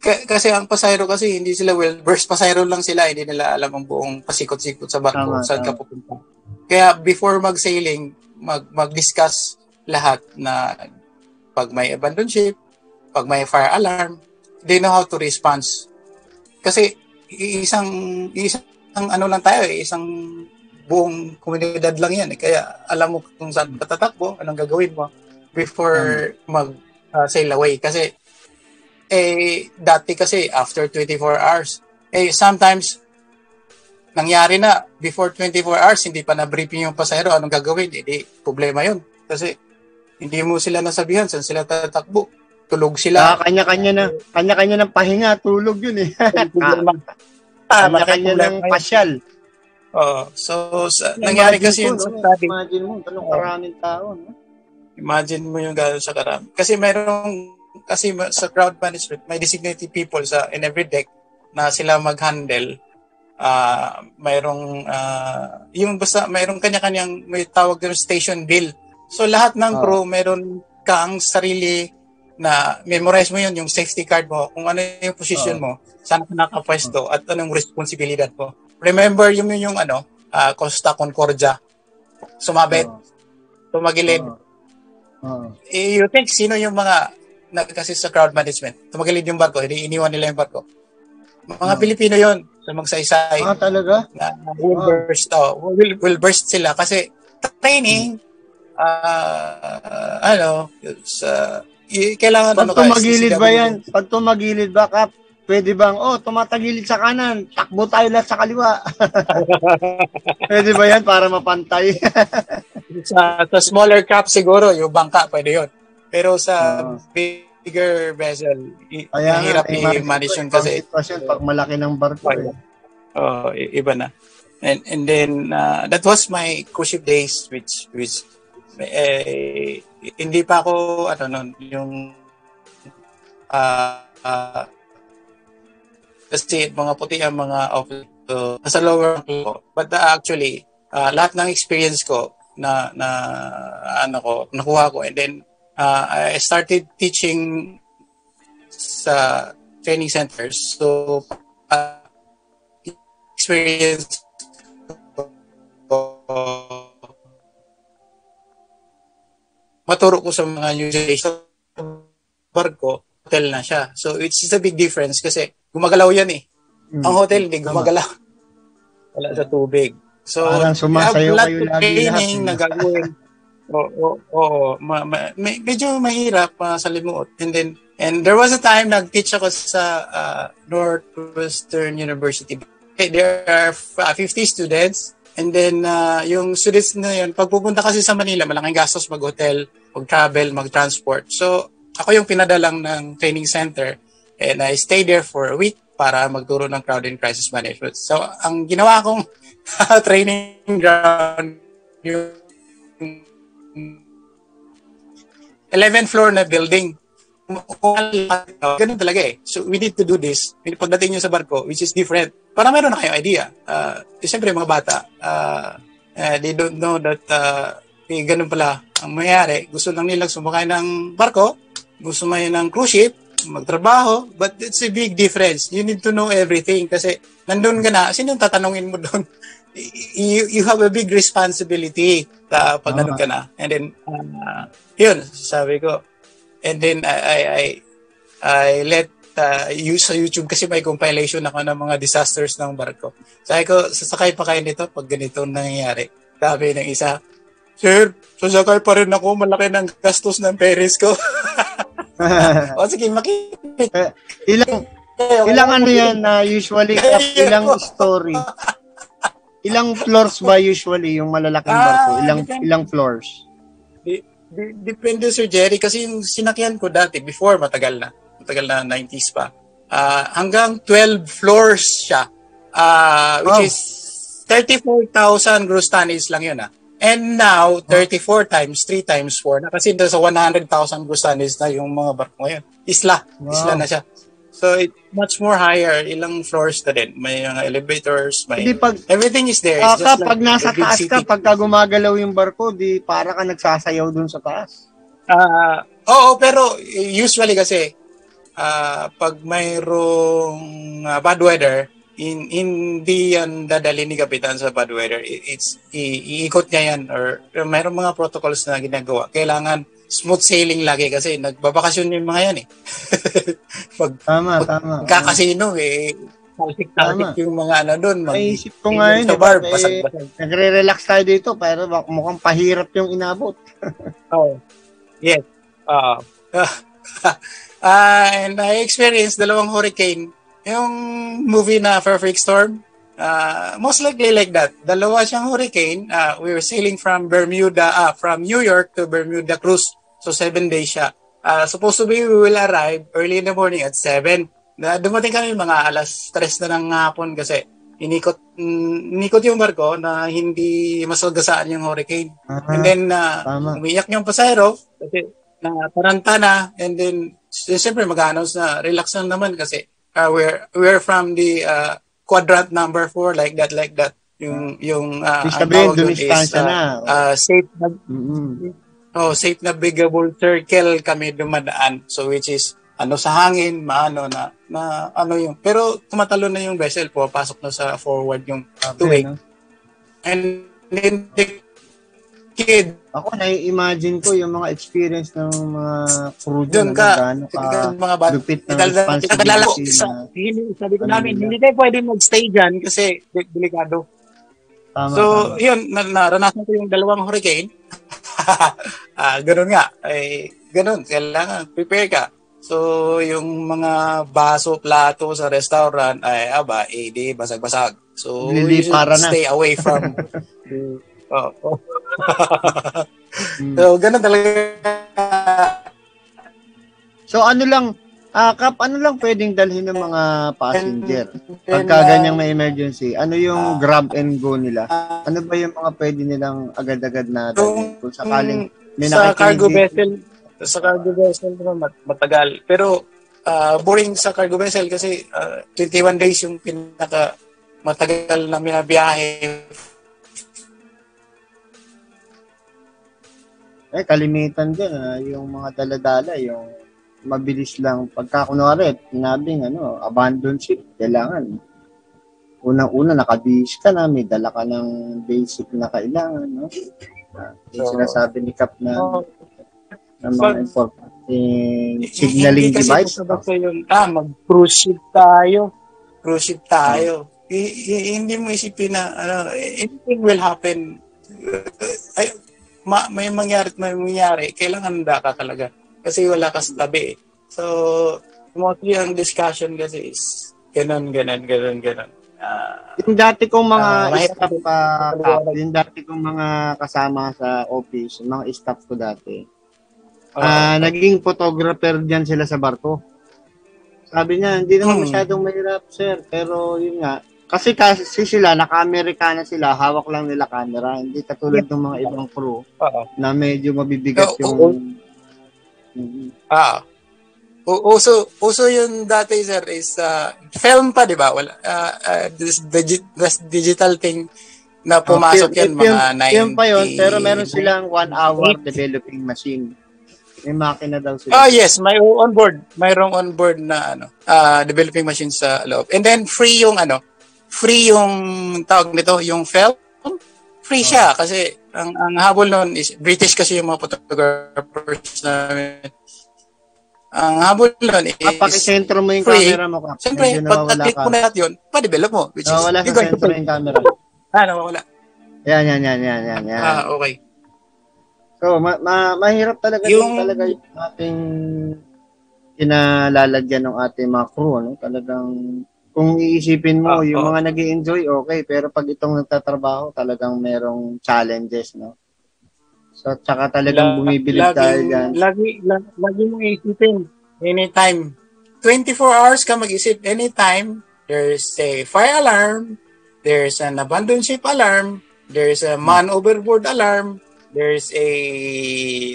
K- kasi ang pasayro kasi hindi sila well versed pasayro lang sila hindi nila alam ang buong pasikot-sikot sa barko tama, saan tama. ka pupunta kaya before mag-sailing mag mag-discuss lahat na pag may abandon ship, pag may fire alarm, they know how to respond. Kasi isang isang ano lang tayo eh, isang buong komunidad lang yan eh. Kaya alam mo kung saan ka tatakbo, anong gagawin mo before hmm. mag uh, sail away. Kasi eh dati kasi after 24 hours, eh sometimes nangyari na before 24 hours hindi pa na briefing yung pasahero anong gagawin, edi problema 'yun. Kasi hindi mo sila nasabihan saan sila tatakbo. Tulog sila. Ah, kanya-kanya na, kanya-kanya ng pahinga, tulog yun eh. [laughs] ah, kanya-kanya ng pasyal. Oh, so sa, nangyari kasi yun sa study. Imagine mo, ganun karaming tao, no? Imagine mo yung gano'n sa karami. Kasi mayroong, kasi sa crowd management, may designated people sa in every deck na sila mag-handle uh, mayroong uh, yung basta mayroong kanya-kanyang may tawag din station bill So lahat ng oh. crew meron kang sarili na memorize mo yun, yung safety card mo, kung ano yung position oh. mo, saan ka nakapwesto, oh. at anong responsibilidad mo. Remember yung yung ano, uh, Costa Concordia. Sumabit. Oh. Tumagilid. Oh. Eh, you think sino yung mga na, kasi sa crowd management, tumagilid yung barko, hindi iniwan nila yung barko. Mga oh. Pilipino yon sa magsaysay. Ah, talaga? Na, will oh. burst, oh, will, will burst sila kasi training, hmm uh, ano, sa y- kailangan Pag ano tumagilid ba yan? Pag tumagilid ba, Kap, pwede bang, oh, tumatagilid sa kanan, takbo tayo lahat sa kaliwa. [laughs] pwede ba yan para mapantay? [laughs] sa, sa smaller cap siguro, yung bangka, pwede yon Pero sa uh, big bigger vessel, Kaya hirap i-manage yun kasi. Sitwasyon pag malaki ng barko. Eh. Oh, iba na. And and then uh, that was my cruise ship days which which eh, hindi pa ako ano noon yung uh, uh, kasi mga puti ang mga office uh, nasa lower ko. But uh, actually, uh, lahat ng experience ko na na ano ko nakuha ko and then uh, I started teaching sa training centers. So uh, experience maturo ko sa mga new generation barko hotel na siya. So it's a big difference kasi gumagalaw yan eh. Mm. ang hotel hindi gumagalaw. Wala sa tubig. So parang sumasayo kayo lagi lahat na gagawin Oo, oh, oh, ma, ma, medyo mahirap uh, sa limuot. And then, and there was a time nag-teach ako sa uh, Northwestern University. There are 50 students. And then, uh, yung students na yun, pag pupunta kasi sa Manila, malaking gastos mag-hotel, mag-travel, mag-transport. So, ako yung pinadalang ng training center. And I stayed there for a week para magturo ng crowd and crisis management. So, ang ginawa kong [laughs] training ground, yung 11th floor na building. Ganun talaga eh. So, we need to do this. Pagdating nyo sa barko, which is different, para meron na kayong idea. Uh, Siyempre, mga bata, uh, uh, they don't know that uh, eh, ganun pala ang mayayari. Gusto lang nilang sumakay ng barko, gusto may ng cruise ship, magtrabaho, but it's a big difference. You need to know everything kasi nandun ka na, sino tatanungin mo doon? You, you have a big responsibility uh, pag uh ka na. And then, uh, yun, sabi ko. And then, I, I, I, I let uh, use sa YouTube kasi may compilation ako ng mga disasters ng barko. Sabi ko, sasakay pa kayo nito pag ganito nangyayari. Sabi ng isa, Sir, sasakay pa rin ako. Malaki ng gastos ng peris ko. [laughs] o sige, makikita. Eh, ilang, ilang ano yan na uh, usually ilang story [laughs] Ilang floors ba usually yung malalaking ah, barko? Ilang depende. ilang floors? Di, di, depende Sir Jerry kasi yung sinakyan ko dati before matagal na. Matagal na 90s pa. Uh, hanggang 12 floors siya. Uh, which oh. is 34,000 gross tonnage lang yun ah. And now, 34 times 3 times 4 na kasi sa 100,000 gross tonnage na yung mga barko ngayon. Isla. Wow. Isla na siya. So it's much more higher. Ilang floors na din. May mga elevators, may Hindi pag, everything is there. It's uh, pag like nasa taas ka, pagka gumagalaw yung barko, di para ka nagsasayaw dun sa taas. Ah, uh, oo, pero usually kasi uh, pag mayroong uh, bad weather, in, hindi yan dadali ni Kapitan sa bad weather. It's, i- iikot niya yan or mayroong mga protocols na ginagawa. Kailangan smooth sailing lagi kasi nagbabakasyon yung mga yan eh. [laughs] pag, tama, pag, tama. Kakasino eh. Talsik-talsik yung mga ano doon. Mag, Naisip ko nga yun. Sa eh, bar, eh, basag-basag. Nagre-relax tayo dito pero mukhang pahirap yung inabot. [laughs] oh. Yes. Uh, uh, [laughs] and I experienced dalawang hurricane. Yung movie na Perfect Storm, Uh, most likely like that. Dalawa siyang hurricane. Uh, we were sailing from Bermuda, uh, from New York to Bermuda cruise. So, seven days siya. Uh, supposed to be, we will arrive early in the morning at 7. Uh, dumating kami mga alas 3 na ng hapon kasi inikot, mm, inikot yung barko na hindi masagasaan yung hurricane. Uh-huh. And then, uh, umiyak yung pasahero kasi na taranta na. And then, siyempre mag-announce na relax lang naman kasi uh, we're, we're from the uh, quadrant number 4 like that like that yung yung uh, ang tawag doon is uh, na. Uh, safe na mm-hmm. Oh safe navigable circle kami dumadaan so which is ano sa hangin maano na na ano yung pero tumatalo na yung vessel po pasok na sa forward yung uh, tubig no? and then the kid ako na-imagine ko yung mga experience ng mga crew doon ka, gaano ka mga bat, lupit na responsibility na, hindi, sabi ko namin, hindi tayo pwede mag-stay dyan kasi delikado. Tama, so, tama. yun, na, naranasan ko yung dalawang hurricane. [laughs] ah, ganun nga. Ay, ganun, kailangan prepare ka. So, yung mga baso, plato sa restaurant ay aba, eh, di basag-basag. So, Lili, you stay na. away from [laughs] oh, oh. so, ganun talaga. So ano lang, ah, Kap, ano lang pwedeng dalhin ng mga passenger? Pagka ganyang may emergency, ano yung grab and go nila? Ano ba yung mga pwede nilang agad-agad na dalhin? Kung sakaling may sa cargo vessel, sa cargo vessel naman mat- matagal. Pero ah, boring sa cargo vessel kasi ah, 21 days yung pinaka matagal na minabiyahe. Eh, kalimitan din, ah, yung mga daladala, yung mabilis lang. Pagka kunwari, sinabing ano, abandon ship, kailangan. Unang-una, nakabihis ka na, may dala ka ng basic na kailangan, no? Ah, yung So, sinasabi ni Cap na, Oh, ng mga pag- importanteng signaling hindi kasi device. basta yung, ah, mag-cruise ship tayo. Cruise ship tayo. I- i- hindi mo isipin na, ano, anything will happen. Ay, ma- may mangyari at may mangyari. Kailangan handa ka talaga. Kasi wala ka sa tabi. eh. So, mostly ang discussion kasi is ganun, ganun, ganun, ganun. Ah, Yung dati kong mga mahirap staff pa, Cap, yung dati kong mga kasama sa office, yung mga staff ko dati, Ah, naging photographer diyan sila sa barko. Sabi niya, hindi naman Hmm. masyadong mahirap, sir. Pero yun nga, kasi kasi sila, naka-Amerikana sila, hawak lang nila camera. Hindi katulad ng mga ibang crew Oo. na medyo mabibigat yung... oo. Mhm. Ah. U- uso uso yun dati sir is uh, film pa 'di ba? Wala uh, uh, this, digi- this digital thing na pumasok Oh, yan film, mga 90. film pa yun, pero meron silang one hour developing machine. May makina daw sila. Oh yes, may on board, mayroong on board na ano, uh, developing machine sa loob. And then free yung ano, free yung tawag nito, yung film. Free siya kasi ang ang habol noon is British kasi yung mga photographers namin. Ang habol noon is Ah, pakisentro mo yung free. camera mo ka. Siyempre, pag na-click mo na yun, pa-develop mo. Which is, Nawawala you're sa sentro yung camera. [laughs] Ah, nawawala. Yan, yan, yan, yan, yan, yan. Ah, okay. So, ma- ma- mahirap talaga Yung- yung talaga yung ating kinalalagyan ng ating mga crew, ano? Talagang kung iisipin mo, Ah, yung mga nag enjoy okay. Pero pag itong nagtatrabaho, talagang merong challenges, no? So, tsaka talagang bumibilib tayo laging- dyan. Lagi, lagi, lagi mong isipin. Anytime. 24 hours ka mag-isip. Anytime, there's a fire alarm, there's an abandoned ship alarm, there's a man overboard alarm, there's a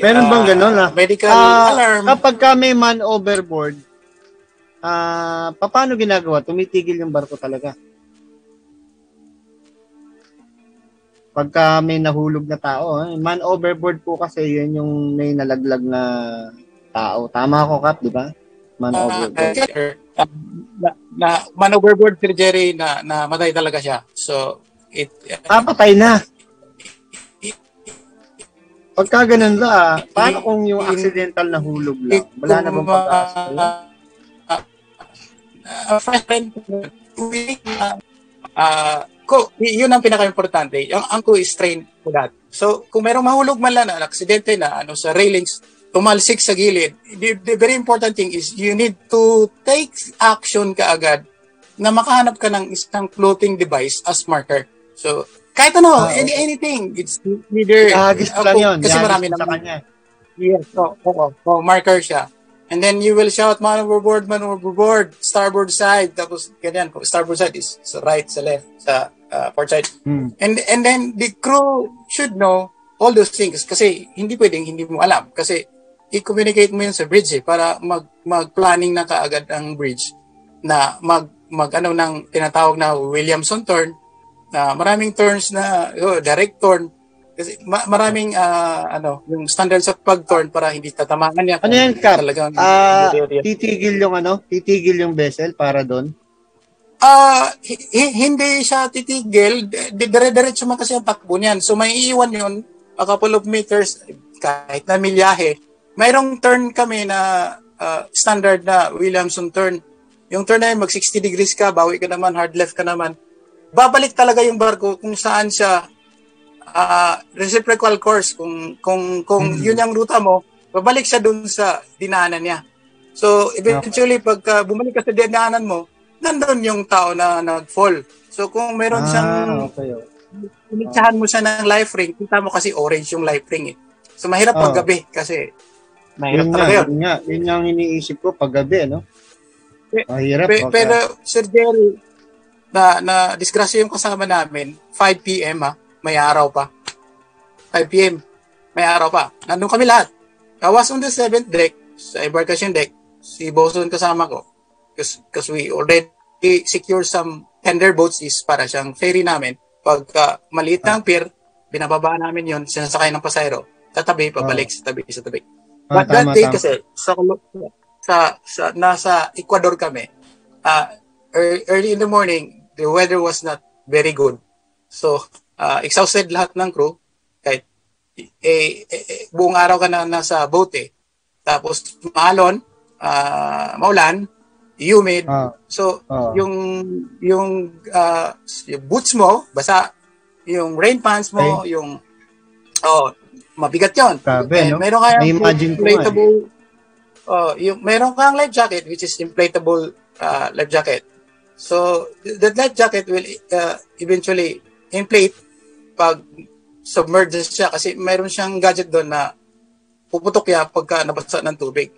Meron bang ah, ganun, ah? medical Ah, alarm. Kapag ka may man overboard, ah, paano ginagawa? Tumitigil yung barko talaga. Pagka may nahulog na tao, eh, man overboard po kasi yun yung may nalaglag na tao. Tama ako, Kap, di ba? Man Ah, overboard. ah, na, na man overboard si Jerry na, na matay talaga siya. So, it, Ah, patay na. Pagka ganun ba, ah, paano kung yung accidental na hulog lang? Wala na bang pag-asa? Uh, friend, we, uh, uh, ko, yun ang pinaka-importante. Yung ang ko is trained for that. So, kung merong mahulog man lang na aksidente na ano sa railings, tumalsik sa gilid, the, the very important thing is you need to take action kaagad na makahanap ka ng isang floating device as marker. So, kahit ano, Ah, any, anything. It's either... Ihagis ko ako- lang yun. Kasi marami ko sa naman. kanya. Yes, oo, oo, oo, marker siya. And then you will shout, man overboard, man overboard, starboard side. Tapos, ganyan, starboard side is sa right, sa left, sa uh, port side. Hmm. And and then the crew should know all those things kasi hindi pwedeng hindi mo alam kasi i-communicate mo yun sa bridge eh, para mag mag-planning na kaagad ang bridge na mag mag ano ng tinatawag na Williamson turn na maraming turns na oh, direct turn kasi ma- maraming ah, ano yung standard sa pag-turn para hindi tatamaan niya Ano yan, Kap? talagang Ah, titigil yung ano? Titigil yung vessel para doon? Ah, hi- hi- hindi siya titigil. Di- Dire-diretso man kasi ang takbo niyan. So may iiwan yun a couple of meters kahit na milyahe. Mayroong turn kami na ah, standard na Williamson turn. Yung turn na yun, mag 60 degrees ka, bawi ka naman, hard left ka naman. Babalik talaga yung barko kung saan siya ah, reciprocal course. Kung, kung, kung Mhm. yun yung ruta mo, babalik siya dun sa dinaanan niya. So, eventually, pagka bumalik ka sa dinaanan mo, nandun yung tao na nag-fall. So, kung meron siyang, Ah, okay. okay. initsahan mo siya ng life ring, kita mo kasi orange yung life ring eh. So, mahirap Oh. pag gabi kasi Mahirap yun talaga yun. Yun nga, yun nga ang iniisip ko pag gabi, no? Mahirap. Pe, pero, Sir Jerry, na, na disgrasya yung kasama namin, 5 p.m. ha, may araw pa. 5 p.m. May araw pa. Nandun kami lahat. I was on the 7th deck, sa embarkation deck, si Boson kasama ko. Because we already secure some tender boats is para siyang ferry namin. Pagka uh, maliit na ang pier, binababa namin yon sinasakay ng pasayro. Tatabi, pabalik, sa tabi, sa tabi. Ah, But that day kasi, sa, sa, sa, nasa Ecuador kami, uh, early in the morning, the weather was not very good. So, uh, exhausted lahat ng crew. Kahit eh, eh, eh, buong araw ka na nasa boat eh. Tapos, maalon, uh, maulan, humid. Uh, so, uh, yung yung uh, yung boots mo, basa. Yung rain pants mo, okay. yung oh, mabigat 'yon. Grabe, no? Meron kayong imagine inflatable eh. oh, yung meron kang life jacket which is inflatable uh, life jacket. So, that life jacket will uh, eventually inflate pag submerged siya kasi meron siyang gadget doon na puputok ya pagka nabasa ng tubig.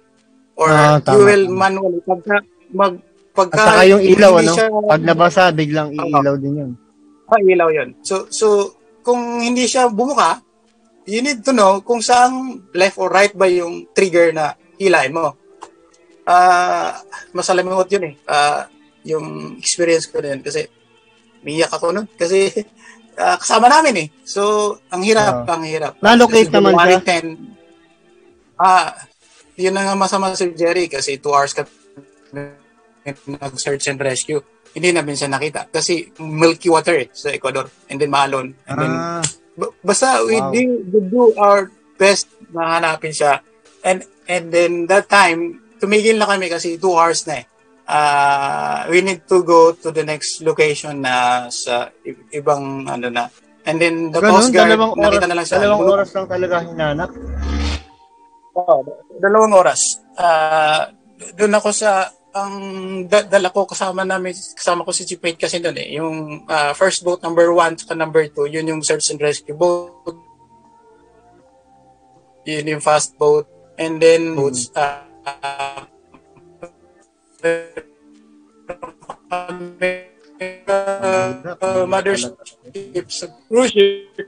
Or ah, tama, you will tama. manually pagka mag pagka At saka yung ilaw ano, siya, pag nabasa biglang iilaw uh, din 'yun. Ah, ilaw 'yun. So so kung hindi siya bumuka, you need to know kung saan left or right ba yung trigger na hilahin mo. Ah, uh, masalimuot 'yun eh. Uh, yung experience ko din kasi miyak ako noon kasi uh, kasama namin eh. So, ang hirap, uh, ang hirap. Na-locate naman siya. 10, ah, yun na nga masama si Jerry kasi 2 hours ka nag-search and rescue. Hindi namin siya nakita kasi milky water eh, sa Ecuador and then Malon. And then, ah. basta we, wow. do, we do our best na hanapin siya. And and then that time, tumigil na kami kasi 2 hours na eh uh, we need to go to the next location na sa ibang ano na. And then the Ganun, Coast Guard, dalawang nakita oras, na lang siya. Dalawang oras lang talaga hinanap? Oh, dalawang oras. Uh, doon ako sa ang da- dala ko kasama namin kasama ko si Chief Mate kasi doon eh yung uh, first boat number 1 at number 2 yun yung search and rescue boat yun yung fast boat and then hmm. boats uh, uh, uh, mother's ship sa cruise ship.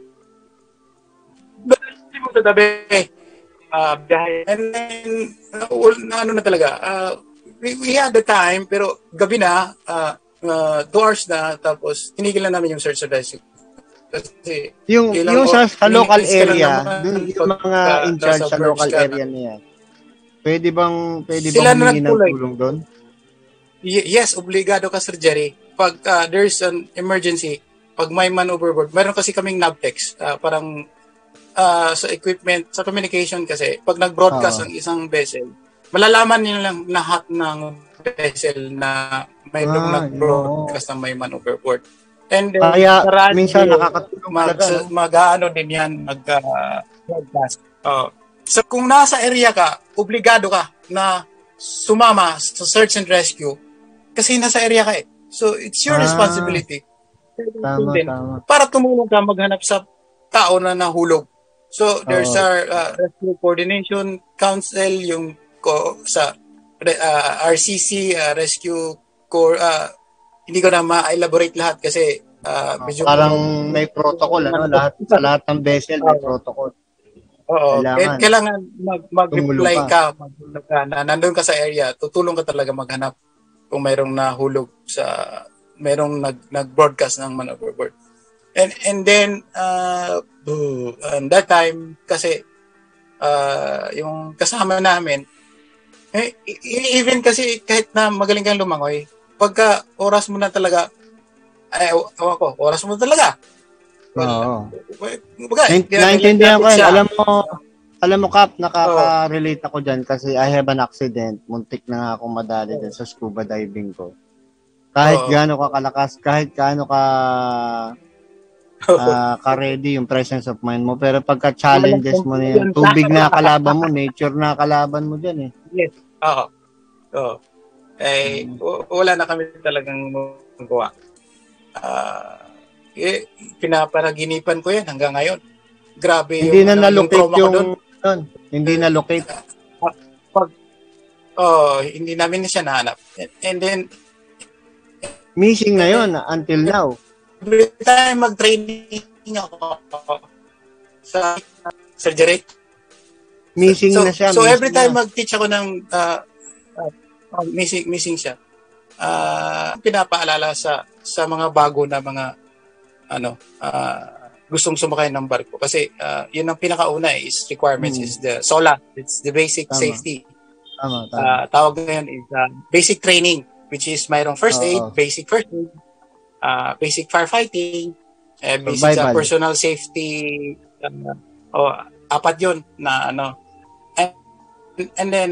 Hindi mo sa tabi. Uh. And then, uh, na, ano na talaga, uh, we, we had the time, pero gabi na, uh, uh, two hours na, tapos tinigil na namin yung search and rescue. Kasi, yung yung sa, sa local area, dun, yung mga in charge sa local area niya. Pwede bang pwede bang humingi ng tulong doon? Yes, obligado ka, Sir Jerry. Pag uh, there's an emergency, pag may man overboard, meron kasi kaming navtex, uh, parang uh, sa equipment, sa communication kasi, pag nag-broadcast uh-huh. ang isang vessel, malalaman nila lang lahat ng vessel na may ah, nag-broadcast na may man overboard. And then, Kaya, radyo, minsan nakakatulong mag, talaga. Mag-ano din yan, mag-broadcast. Uh, oh. so, kung nasa area ka, obligado ka na sumama sa search and rescue kasi nasa area ka eh. So, it's your ah, responsibility. Tama, din, tama. Para tumulong ka maghanap sa tao na nahulog. So, there's oh. our uh, Rescue Coordination Council, yung ko, sa uh, RCC, uh, Rescue Corps, uh, hindi ko na ma-elaborate lahat kasi uh, medyo parang may protocol ano lahat sa lahat ng vessel may protocol Oo. Kailangan, kailangan mag, mag-reply ka, mag, ka na nandun ka sa area, tutulong ka talaga maghanap kung mayroong nahulog sa mayroong nag nag-broadcast ng man overboard. And and then uh and that time kasi uh, yung kasama namin eh, even kasi kahit na magaling kang lumangoy, pagka oras mo na talaga ay awa ko, oras mo na talaga. Oo. Well, Naintindihan ko. Alam mo, alam mo, Kap, nakaka-relate ako dyan kasi I have an accident. Muntik na nga akong madali dyan sa scuba diving ko. Kahit gaano ka kalakas, kahit gaano ka uh, ka-ready yung presence of mind mo. Pero pagka challenges mo na yun, tubig na kalaban mo, nature na kalaban mo dyan eh. Yes. Oo. Oo. Eh, hmm. wala na kami talagang magawa. Uh, eh, pinaparaginipan ko yan hanggang ngayon. Grabe Hindi yung, na ano, na-locate yung, yung, yun. Hindi na locate. Uh, oh, hindi namin siya nahanap. And, and then, missing na yon until now. Every time mag-training ako sa surgery, Missing so, na siya. So every time na. mag-teach ako ng uh, uh, missing missing siya. Uh, pinapaalala sa sa mga bago na mga ano uh, gustong sumakay ng barko kasi uh, yun ang pinakauna eh, is requirements hmm. is the SOLA it's the basic tama. safety tama, tama. Uh, tawag ngayon is uh, basic training which is mayroong first aid Oo. basic first aid uh, basic firefighting eh, basic uh, personal safety uh, oh, apat yun na ano and, and then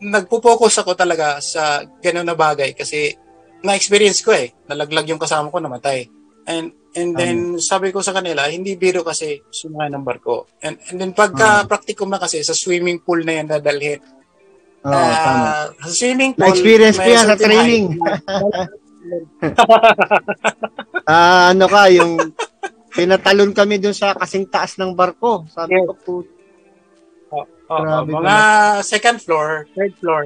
nagpo-focus ako talaga sa ganun na bagay kasi na-experience ko eh nalaglag yung kasama ko namatay and and then sabi ko sa kanila hindi biro kasi sumakay ng barko and, and then pagka Mm. practicum na kasi sa swimming pool na yan dadalhin tama. Ah, sa swimming pool Na-experience ko yan sa training. [laughs] Ah, ano ka, yung pinatalon kami dun sa kasing taas ng barko. Sabi Yes. ko po, Oo, Grabe mga second floor, third floor,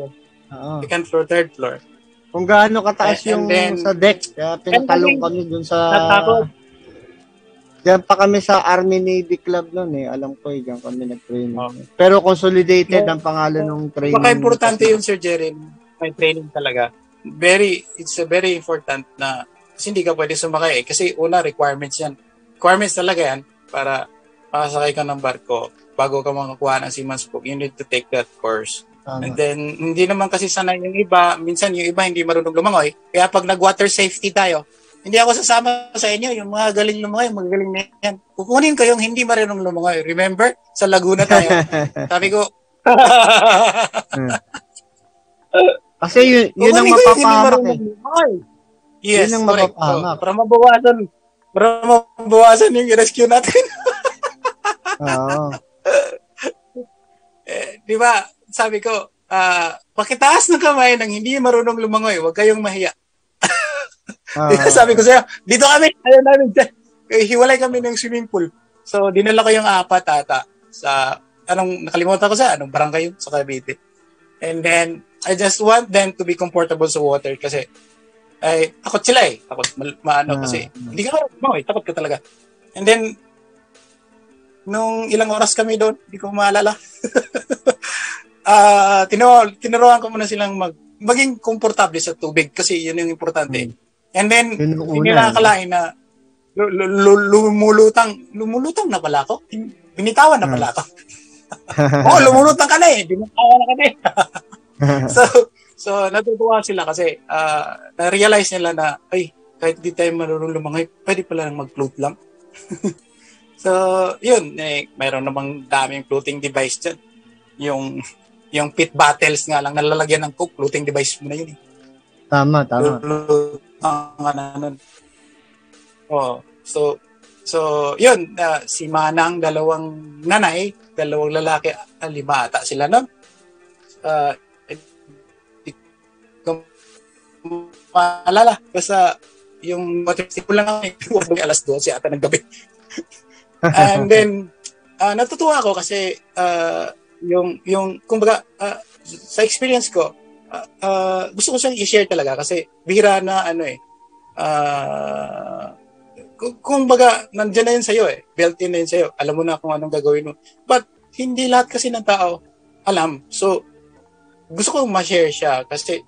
oo. second floor, third floor. Kung gaano kataas And- and yung then- sa deck, kaya pinatalon and then- kami dun sa... Natakot. Diyan pa kami sa Army Navy Club noon eh. Alam ko eh, diyan kami nag-training. Oh. Pero consolidated No. ang pangalan ng training. Baka importante yun, Sir Jerin, may training talaga. Very, it's a very important na kasi hindi ka pwede sumakay eh. Kasi una, requirements yan. Requirements talaga yan para makasakay ka ng barko bago ka makakuha ng seaman's book. You need to take that course. Tama. And then, hindi naman kasi sanay yung iba. Minsan yung iba hindi marunong lumangoy. Kaya pag nag-water safety tayo, hindi ako sasama sa inyo. Yung mga galing lumangoy, magaling na yan. Kukunin ko yung hindi marunong lumangoy. Remember? Sa Laguna tayo. [laughs] Sabi ko, [laughs] Kasi yun, yun ang mapapahamak eh. Yes, Yun ang mapapahamak. Para mabawasan, para mabawasan yung rescue natin. [laughs] Oo. eh, di ba, sabi ko, ah, pakitaas ng kamay ng hindi marunong lumangoy. Huwag kayong mahiya. Oo. [laughs] Sabi ko sa'yo, dito kami, ayaw namin dyan. Eh, hiwalay kami ng swimming pool. So, dinala ko yung apat ata sa, anong, nakalimutan ko sa, anong barangay yun sa Cavite. And then, I just want them to be comfortable sa water kasi, ay, takot sila eh. Takot, mal, maano, kasi, hindi ka marunong eh, takot ka talaga. And then, nung ilang oras kami doon, hindi ko maalala. [laughs] Ah, tino, tinuruan ko muna silang mag, maging komportable sa tubig kasi yun yung importante. Hmm. And then, hindi nakakalain na lu- lu- lu- lumulutang, lumulutang na pala ako. Binitawan na Hmm. pala ako. [laughs] Oo, lumulutang ka na eh. Binitawan na ka na eh. [laughs] so, so natutuwa sila kasi ah, na-realize nila na, ay, kahit di tayo marunong lumangoy, pwede pala nang mag-float lang. [laughs] so, yun, eh, mayroon namang daming floating device dyan. Yung, yung pit battles nga lang, nalalagyan ng coke, floating device mo na yun eh. Tama, tama. Ang ano nun. Oh, so so yun, uh, si Manang dalawang nanay, dalawang lalaki, lima ata sila no. Uh, maalala, basta yung motorcycle ko lang kami, alas 12 ata ng gabi. [laughs] And then, uh, natutuwa ako kasi uh, yung, yung, kumbaga, uh, sa experience ko, uh, uh, gusto ko siyang i-share talaga kasi bihira na ano eh, uh, kung, kung baga, nandyan na yun sa'yo eh, built in na yun sa'yo, alam mo na kung anong gagawin mo. But, hindi lahat kasi ng tao alam. So, gusto ko ma-share siya kasi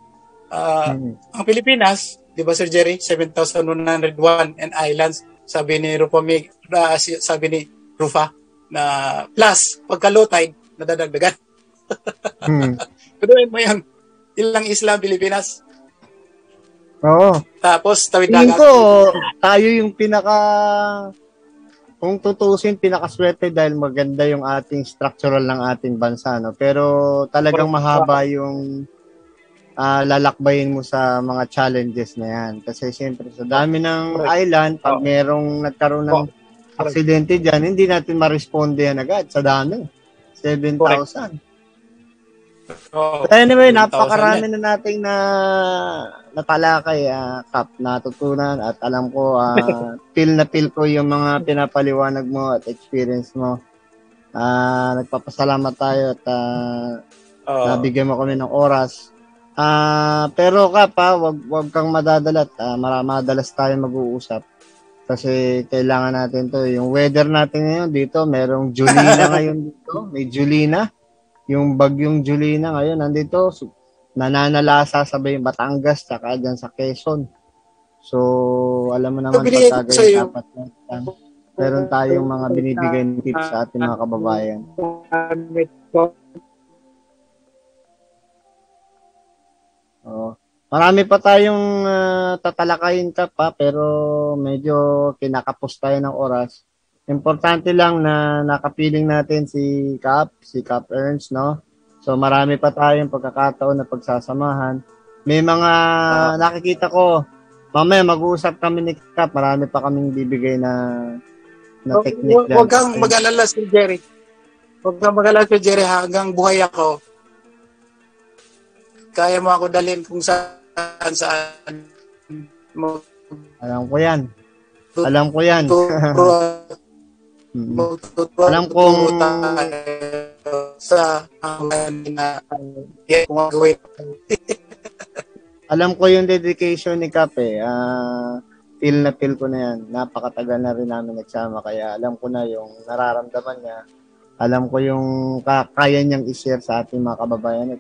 uh, Mm. ang Pilipinas, di ba Sir Jerry, 7,101 and islands, sabi ni Rufa, uh, sabi ni Rufa, na plus, pagka low tide, nadadagdagan. Hmm. [laughs] Kuduin mo yun. Ilang isla ang Pilipinas. Oo. Tapos, tawid dagat. ko, tayo yung pinaka, kung tutusin, pinakaswerte dahil maganda yung ating structural ng ating bansa. No? Pero talagang mahaba yung ah, lalakbayin mo sa mga challenges na yan. Kasi siyempre, sa dami ng island, pag merong nagkaroon ng aksidente dyan, hindi natin ma-responde yan agad sa dami. 7,000. But anyway, 7,000 napakarami na nating na natalakay, ah, Kap, natutunan at alam ko, ah, [laughs] feel na feel ko yung mga pinapaliwanag mo at experience mo. Ah, nagpapasalamat tayo at Uh, Nabigyan mo kami ng oras. Uh, pero ka pa, wag wag kang madadalat. Uh, madalas tayo mag-uusap. Kasi kailangan natin to. Yung weather natin ngayon dito, merong Julina [laughs] ngayon dito. May Julina. Yung bagyong Julina ngayon nandito. Nananalasa sabay Batangas tsaka dyan sa Quezon. So, alam mo naman pagkagay dapat na meron tayong mga binibigay ng tips sa ating mga kababayan. Oh. Marami pa tayong uh, tatalakayin ka pa pero medyo kinakapos tayo ng oras. Importante lang na nakapiling natin si Cap, si Cap Ernst, no? So marami pa tayong pagkakataon na pagsasamahan. May mga uh, nakikita ko, mamaya mag-uusap kami ni Cap, marami pa kaming bibigay na na technique. Huwag kang mag-alala si Jerry. Huwag kang mag-alala si Jerry hanggang buhay ako. Kaya mo ako dalhin kung saan saan mo. Alam ko yan. Alam ko yan. [laughs] Alam kong sa na yeah, kung gawin. Alam ko yung dedication ni Kape. Ah, uh, feel na feel ko na yan. Napakatagal na rin namin nagsama kaya alam ko na yung nararamdaman niya. Alam ko yung kaya niyang i-share sa ating mga kababayan.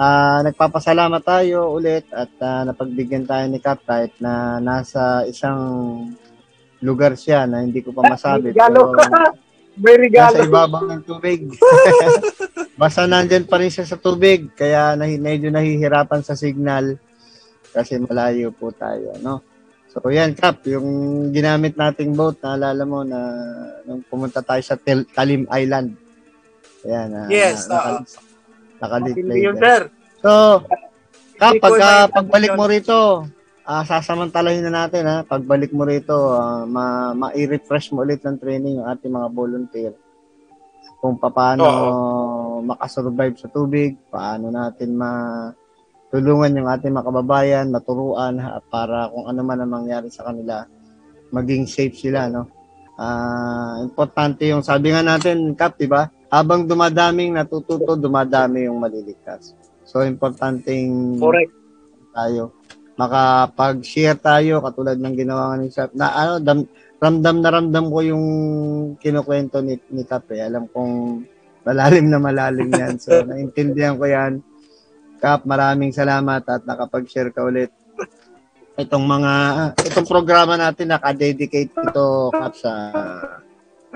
Uh, nagpapasalamat tayo ulit at uh, napagbigyan tayo ni Cap kahit na nasa isang lugar siya na hindi ko pa masabi. Regalo ka! May regalo. Nasa ibabaw ng tubig. [laughs] Basta nandyan pa rin siya sa tubig kaya nah- medyo nahihirapan sa signal kasi malayo po tayo, no? So yan, Kap, yung ginamit nating boat, naalala mo na nung pumunta tayo sa Tel- Talim Island. Ayan, uh, yes, na, uh, nakadisplay. Yun, sir. So, Kap, pagka, pagbalik mo rito, uh, sasamantalahin na natin, ha? Pagbalik mo rito, uh, ma- ma-refresh mo ulit ng training yung ating mga volunteer. Kung paano Oo. makasurvive sa tubig, paano natin ma- tulungan yung ating mga kababayan, maturuan para kung ano man ang mangyari sa kanila, maging safe sila, no? Uh, importante yung sabi nga natin, Kap, di ba? Habang dumadaming natututo, dumadami yung maliligtas. So, importanteng Correct. tayo. Makapag-share tayo, katulad ng ginawa ni Sap, na ano, dam, ramdam na ramdam ko yung kinukwento ni, ni Kap, eh. Alam kong malalim na malalim yan. So, [laughs] naintindihan ko yan Kap, maraming salamat at nakapag-share ka ulit. Itong mga, itong programa natin naka-dedicate ito, Kap, sa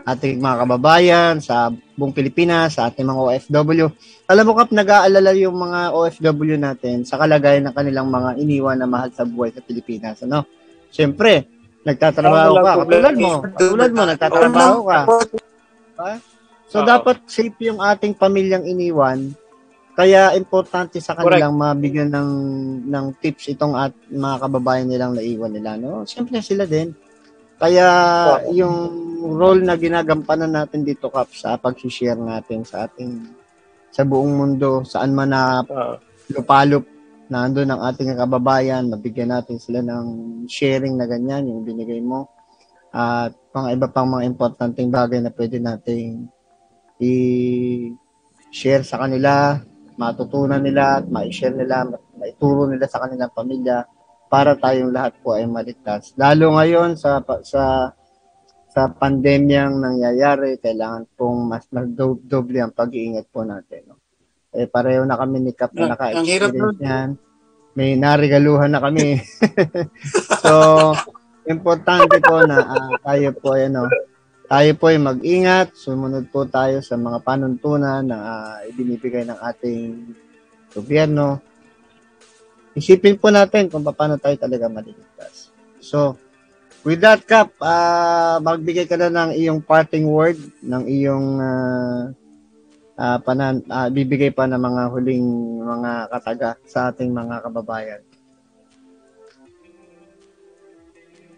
ating mga kababayan, sa buong Pilipinas, sa ating mga OFW. Alam mo, Kap, nag-aalala yung mga OFW natin sa kalagayan ng kanilang mga iniwan na mahal sa buhay sa Pilipinas. Ano? Siyempre, nagtatrabaho ka. Katulad mo, katulad mo, nagtatrabaho ka. Diba? So, dapat safe yung ating pamilyang iniwan kaya importante sa kanilang Correct. mabigyan ng ng tips itong at mga kababayan nilang naiwan nila, no? Siyempre sila din. Kaya yung role na ginagampanan natin dito Kap sa pag-share natin sa ating sa buong mundo, saan man na lupalop na andun ang ating kababayan, mabigyan natin sila ng sharing na ganyan, yung binigay mo. At pang iba pang mga importanteng bagay na pwede nating i-share sa kanila, matutunan nila at ma-share nila, maituro nila sa kanilang pamilya para tayong lahat po ay maligtas. Lalo ngayon sa sa sa pandemyang nangyayari, kailangan pong mas magdoble ang pag-iingat po natin. No? Eh, pareho na kami ni Kap na naka-experience niyan. May narigaluhan na kami. [laughs] so, importante po na uh, tayo po, ano, tayo po ay mag-ingat, sumunod po tayo sa mga panuntunan na uh, ibinibigay ng ating gobyerno. Isipin po natin kung paano tayo talaga maliligtas. So, with that, Kap, uh, magbigay ka na ng iyong parting word, ng iyong uh, uh, panan, uh, bibigay pa ng mga huling mga kataga sa ating mga kababayan.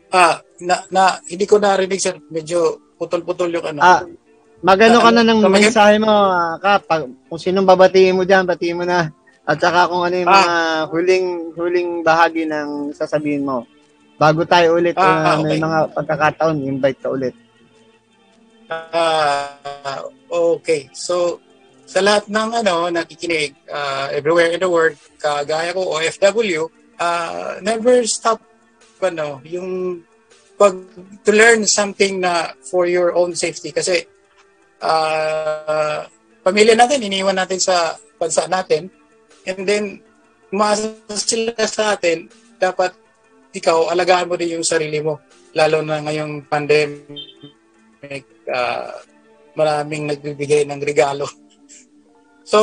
Ah, na, na hindi ko narinig sir, medyo putol-putol yung ano. Ah, magano ka na ng mensahe mo, ka, pag, kung sinong babatiin mo diyan, batiin mo na. At saka kung ano yung ah. mga huling huling bahagi ng sasabihin mo. Bago tayo ulit, ah, uh, okay. may mga pagkakataon, invite ka ulit. Uh, okay. So, sa lahat ng ano nakikinig uh, everywhere in the world kagaya ko OFW uh, never stop ano yung pag to learn something na for your own safety kasi uh, pamilya natin iniwan natin sa bansa natin and then umasa sila sa atin dapat ikaw alagaan mo din yung sarili mo lalo na ngayong pandemic uh, maraming nagbibigay ng regalo So,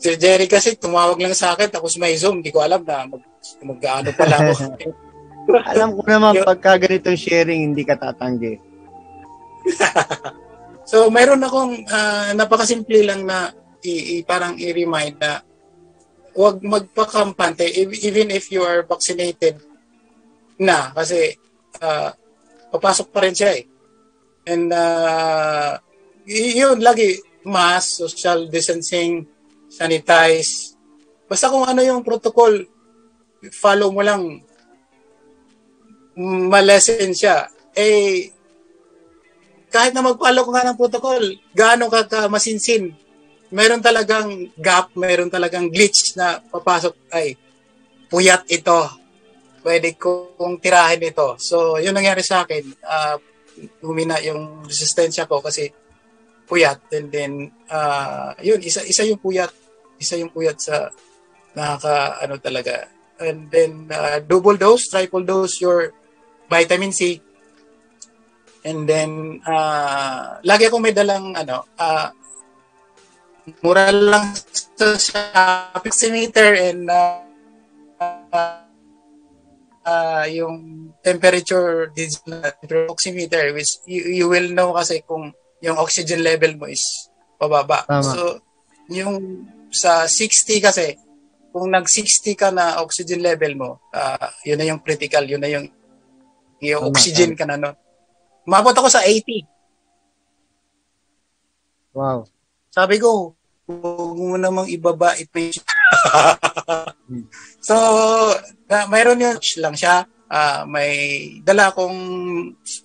Sir Jerry kasi tumawag lang sa akin tapos may Zoom. Hindi ko alam na mag, mag-ano pala ako. [laughs] alam ko naman pagka ganitong sharing, hindi ka tatanggi. [laughs] so, mayroon akong uh, napakasimple lang na i, i, parang i-remind na huwag magpakampante even if you are vaccinated na kasi uh, papasok pa rin siya eh. And uh, yun, lagi, mask, social distancing, sanitize. Basta kung ano yung protocol, follow mo lang, malesen siya. Eh, kahit na mag-follow ka nga ng protocol, gaano ka, ka masinsin, meron talagang gap, meron talagang glitch na papasok, ay, puyat ito. Pwede kong tirahin ito. So, yun nangyari sa akin. Uh, humina yung resistensya ko kasi puyat and then uh, yun isa isa yung puyat isa yung puyat sa nakaka ano talaga and then uh, double dose triple dose your vitamin C and then uh, lagi akong may dalang ano uh, mura lang sa Shopee oximeter and uh, uh, uh, yung temperature digital oximeter which you, you will know kasi kung yung oxygen level mo is pababa. Tama. So, yung sa 60 kasi, kung nag-60 ka na oxygen level mo, uh, yun na yung critical, yun na yung, yung tama, oxygen ka na no. Umabot ako sa 80. Wow. Sabi ko, huwag mo namang ibaba ito. [laughs] so, uh, mayroon yun lang siya uh, may dala akong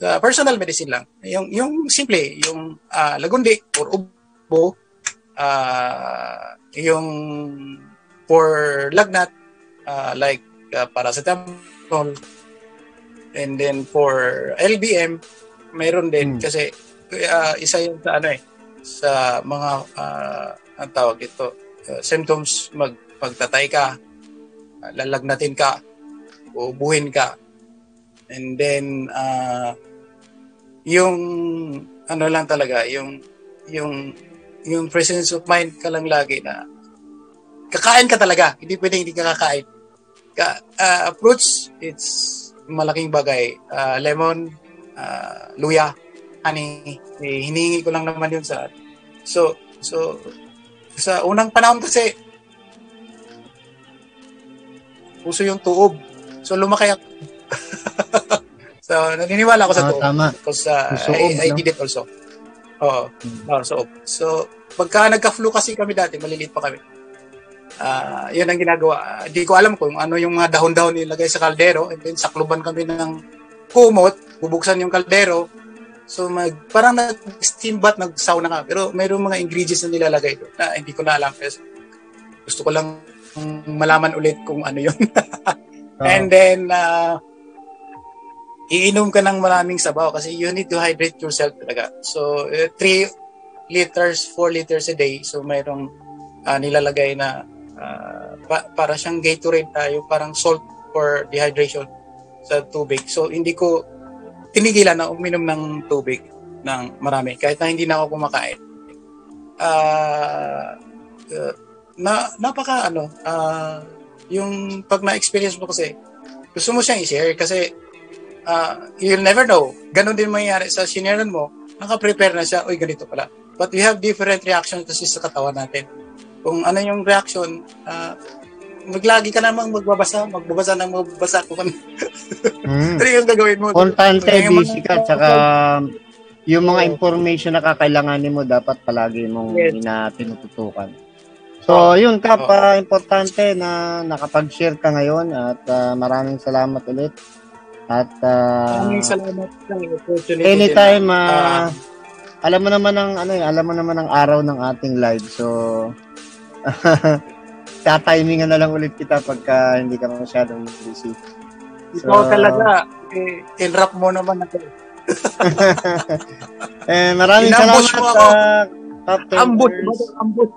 uh, personal medicine lang. Yung yung simple, yung uh, lagundi or ubo, uh, yung for lagnat uh, like uh, paracetamol and then for LBM mayroon din hmm. kasi uh, isa yun sa ano eh sa mga uh, ang tawag ito uh, symptoms mag pagtatay ka uh, lalagnatin ka uubuhin ka. And then, uh, yung, ano lang talaga, yung, yung, yung presence of mind ka lang lagi na kakain ka talaga. Hindi pwedeng hindi ka kakain. Ka, uh, fruits, it's malaking bagay. Uh, lemon, uh, luya, honey, eh, hiningi ko lang naman yun sa So, so, sa unang panahon kasi, puso yung tuob. So lumaki ako. [laughs] so naniniwala ako sa oh, Tama. Because uh, I, I did it also. Oo. Hmm. Oh, so, so pagka nagka-flu kasi kami dati, maliliit pa kami. Uh, yun ang ginagawa. Hindi uh, ko alam kung ano yung mga dahon-dahon nilagay sa kaldero and then sakluban kami ng kumot, bubuksan yung kaldero. So mag parang nag-steam bath, nag-sauna ka. Pero mayroong mga ingredients na nilalagay doon na hindi ko na alam. Kasi gusto ko lang malaman ulit kung ano yun. Uh, [laughs] And then, uh, iinom ka ng maraming sabaw kasi you need to hydrate yourself talaga. So, 3 uh, liters, 4 liters a day. So, mayroong uh, nilalagay na uh, pa- para siyang Gatorade tayo, parang salt for dehydration sa tubig. So, hindi ko tinigilan na uminom ng tubig ng marami kahit na hindi na ako kumakain. Uh, uh, na napaka ano uh, yung pag na-experience mo kasi, gusto mo siyang i-share kasi uh, you'll never know. Ganon din mangyayari sa sinaran mo, naka-prepare na siya, uy, ganito pala. But we have different reactions kasi sa katawan natin. Kung ano yung reaction, uh, maglagi ka namang magbabasa, magbabasa ng magbabasa kung ano. Mm. ano yung gagawin mo. Kontante, busy ka, tsaka yung mga information na kakailanganin mo, dapat palagi mong yes. ina tinututukan. So, yun Kap, uh, importante na nakapag-share ka ngayon at uh, maraming salamat ulit. At uh, maraming salamat sa opportunity. Anytime uh, alam mo naman ang ano eh, alam mo naman ang araw ng ating live. So [laughs] tatimingan na lang ulit kita pagka hindi ka masyadong busy. So, Ikaw talaga, eh, in-rap mo naman ako. [laughs] eh, maraming Inambush salamat sa Captain Ambush, ambush.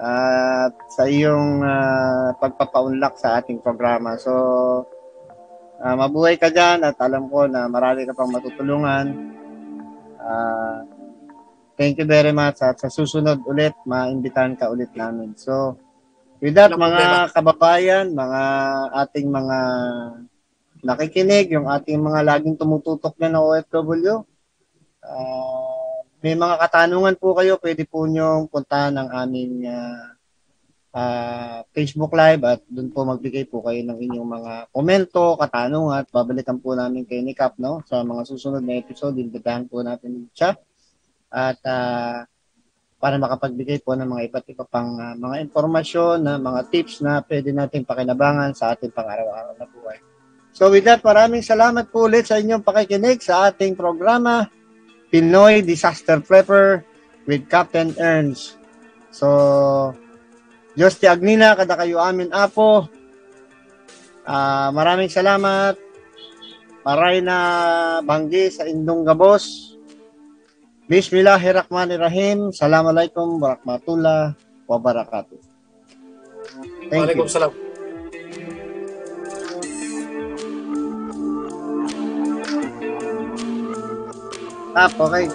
At sa iyong uh, pagpapaunlak sa ating programa. So, uh, mabuhay ka dyan at alam ko na marami ka pang matutulungan. Uh, thank you very much at sa susunod ulit, maimbitahan ka ulit namin. So, with that, mga kababayan, mga ating mga nakikinig, yung ating mga laging tumututok na ng OFW. Uh, may mga katanungan po kayo, pwede po nyong puntahan ng aming uh, uh, Facebook Live at doon po magbigay po kayo ng inyong mga komento, katanungan at babalikan po namin kay ni Cap no? sa mga susunod na episode. Imbitahan po natin siya at uh, para makapagbigay po ng mga iba't iba pang uh, mga impormasyon, na mga tips na pwede natin pakinabangan sa ating pang-araw-araw na buhay. So with that, maraming salamat po ulit sa inyong pakikinig sa ating programa, Pinoy Disaster Prepper with Captain Ernst. So, Diyos ti Agnina, kada kayo amin apo. Uh, maraming salamat. Maray na banggi sa Indong Gabos. Bismillahirrahmanirrahim. Assalamualaikum warahmatullahi wabarakatuh. Thank you. Waalaikumsalam. Tap, okay.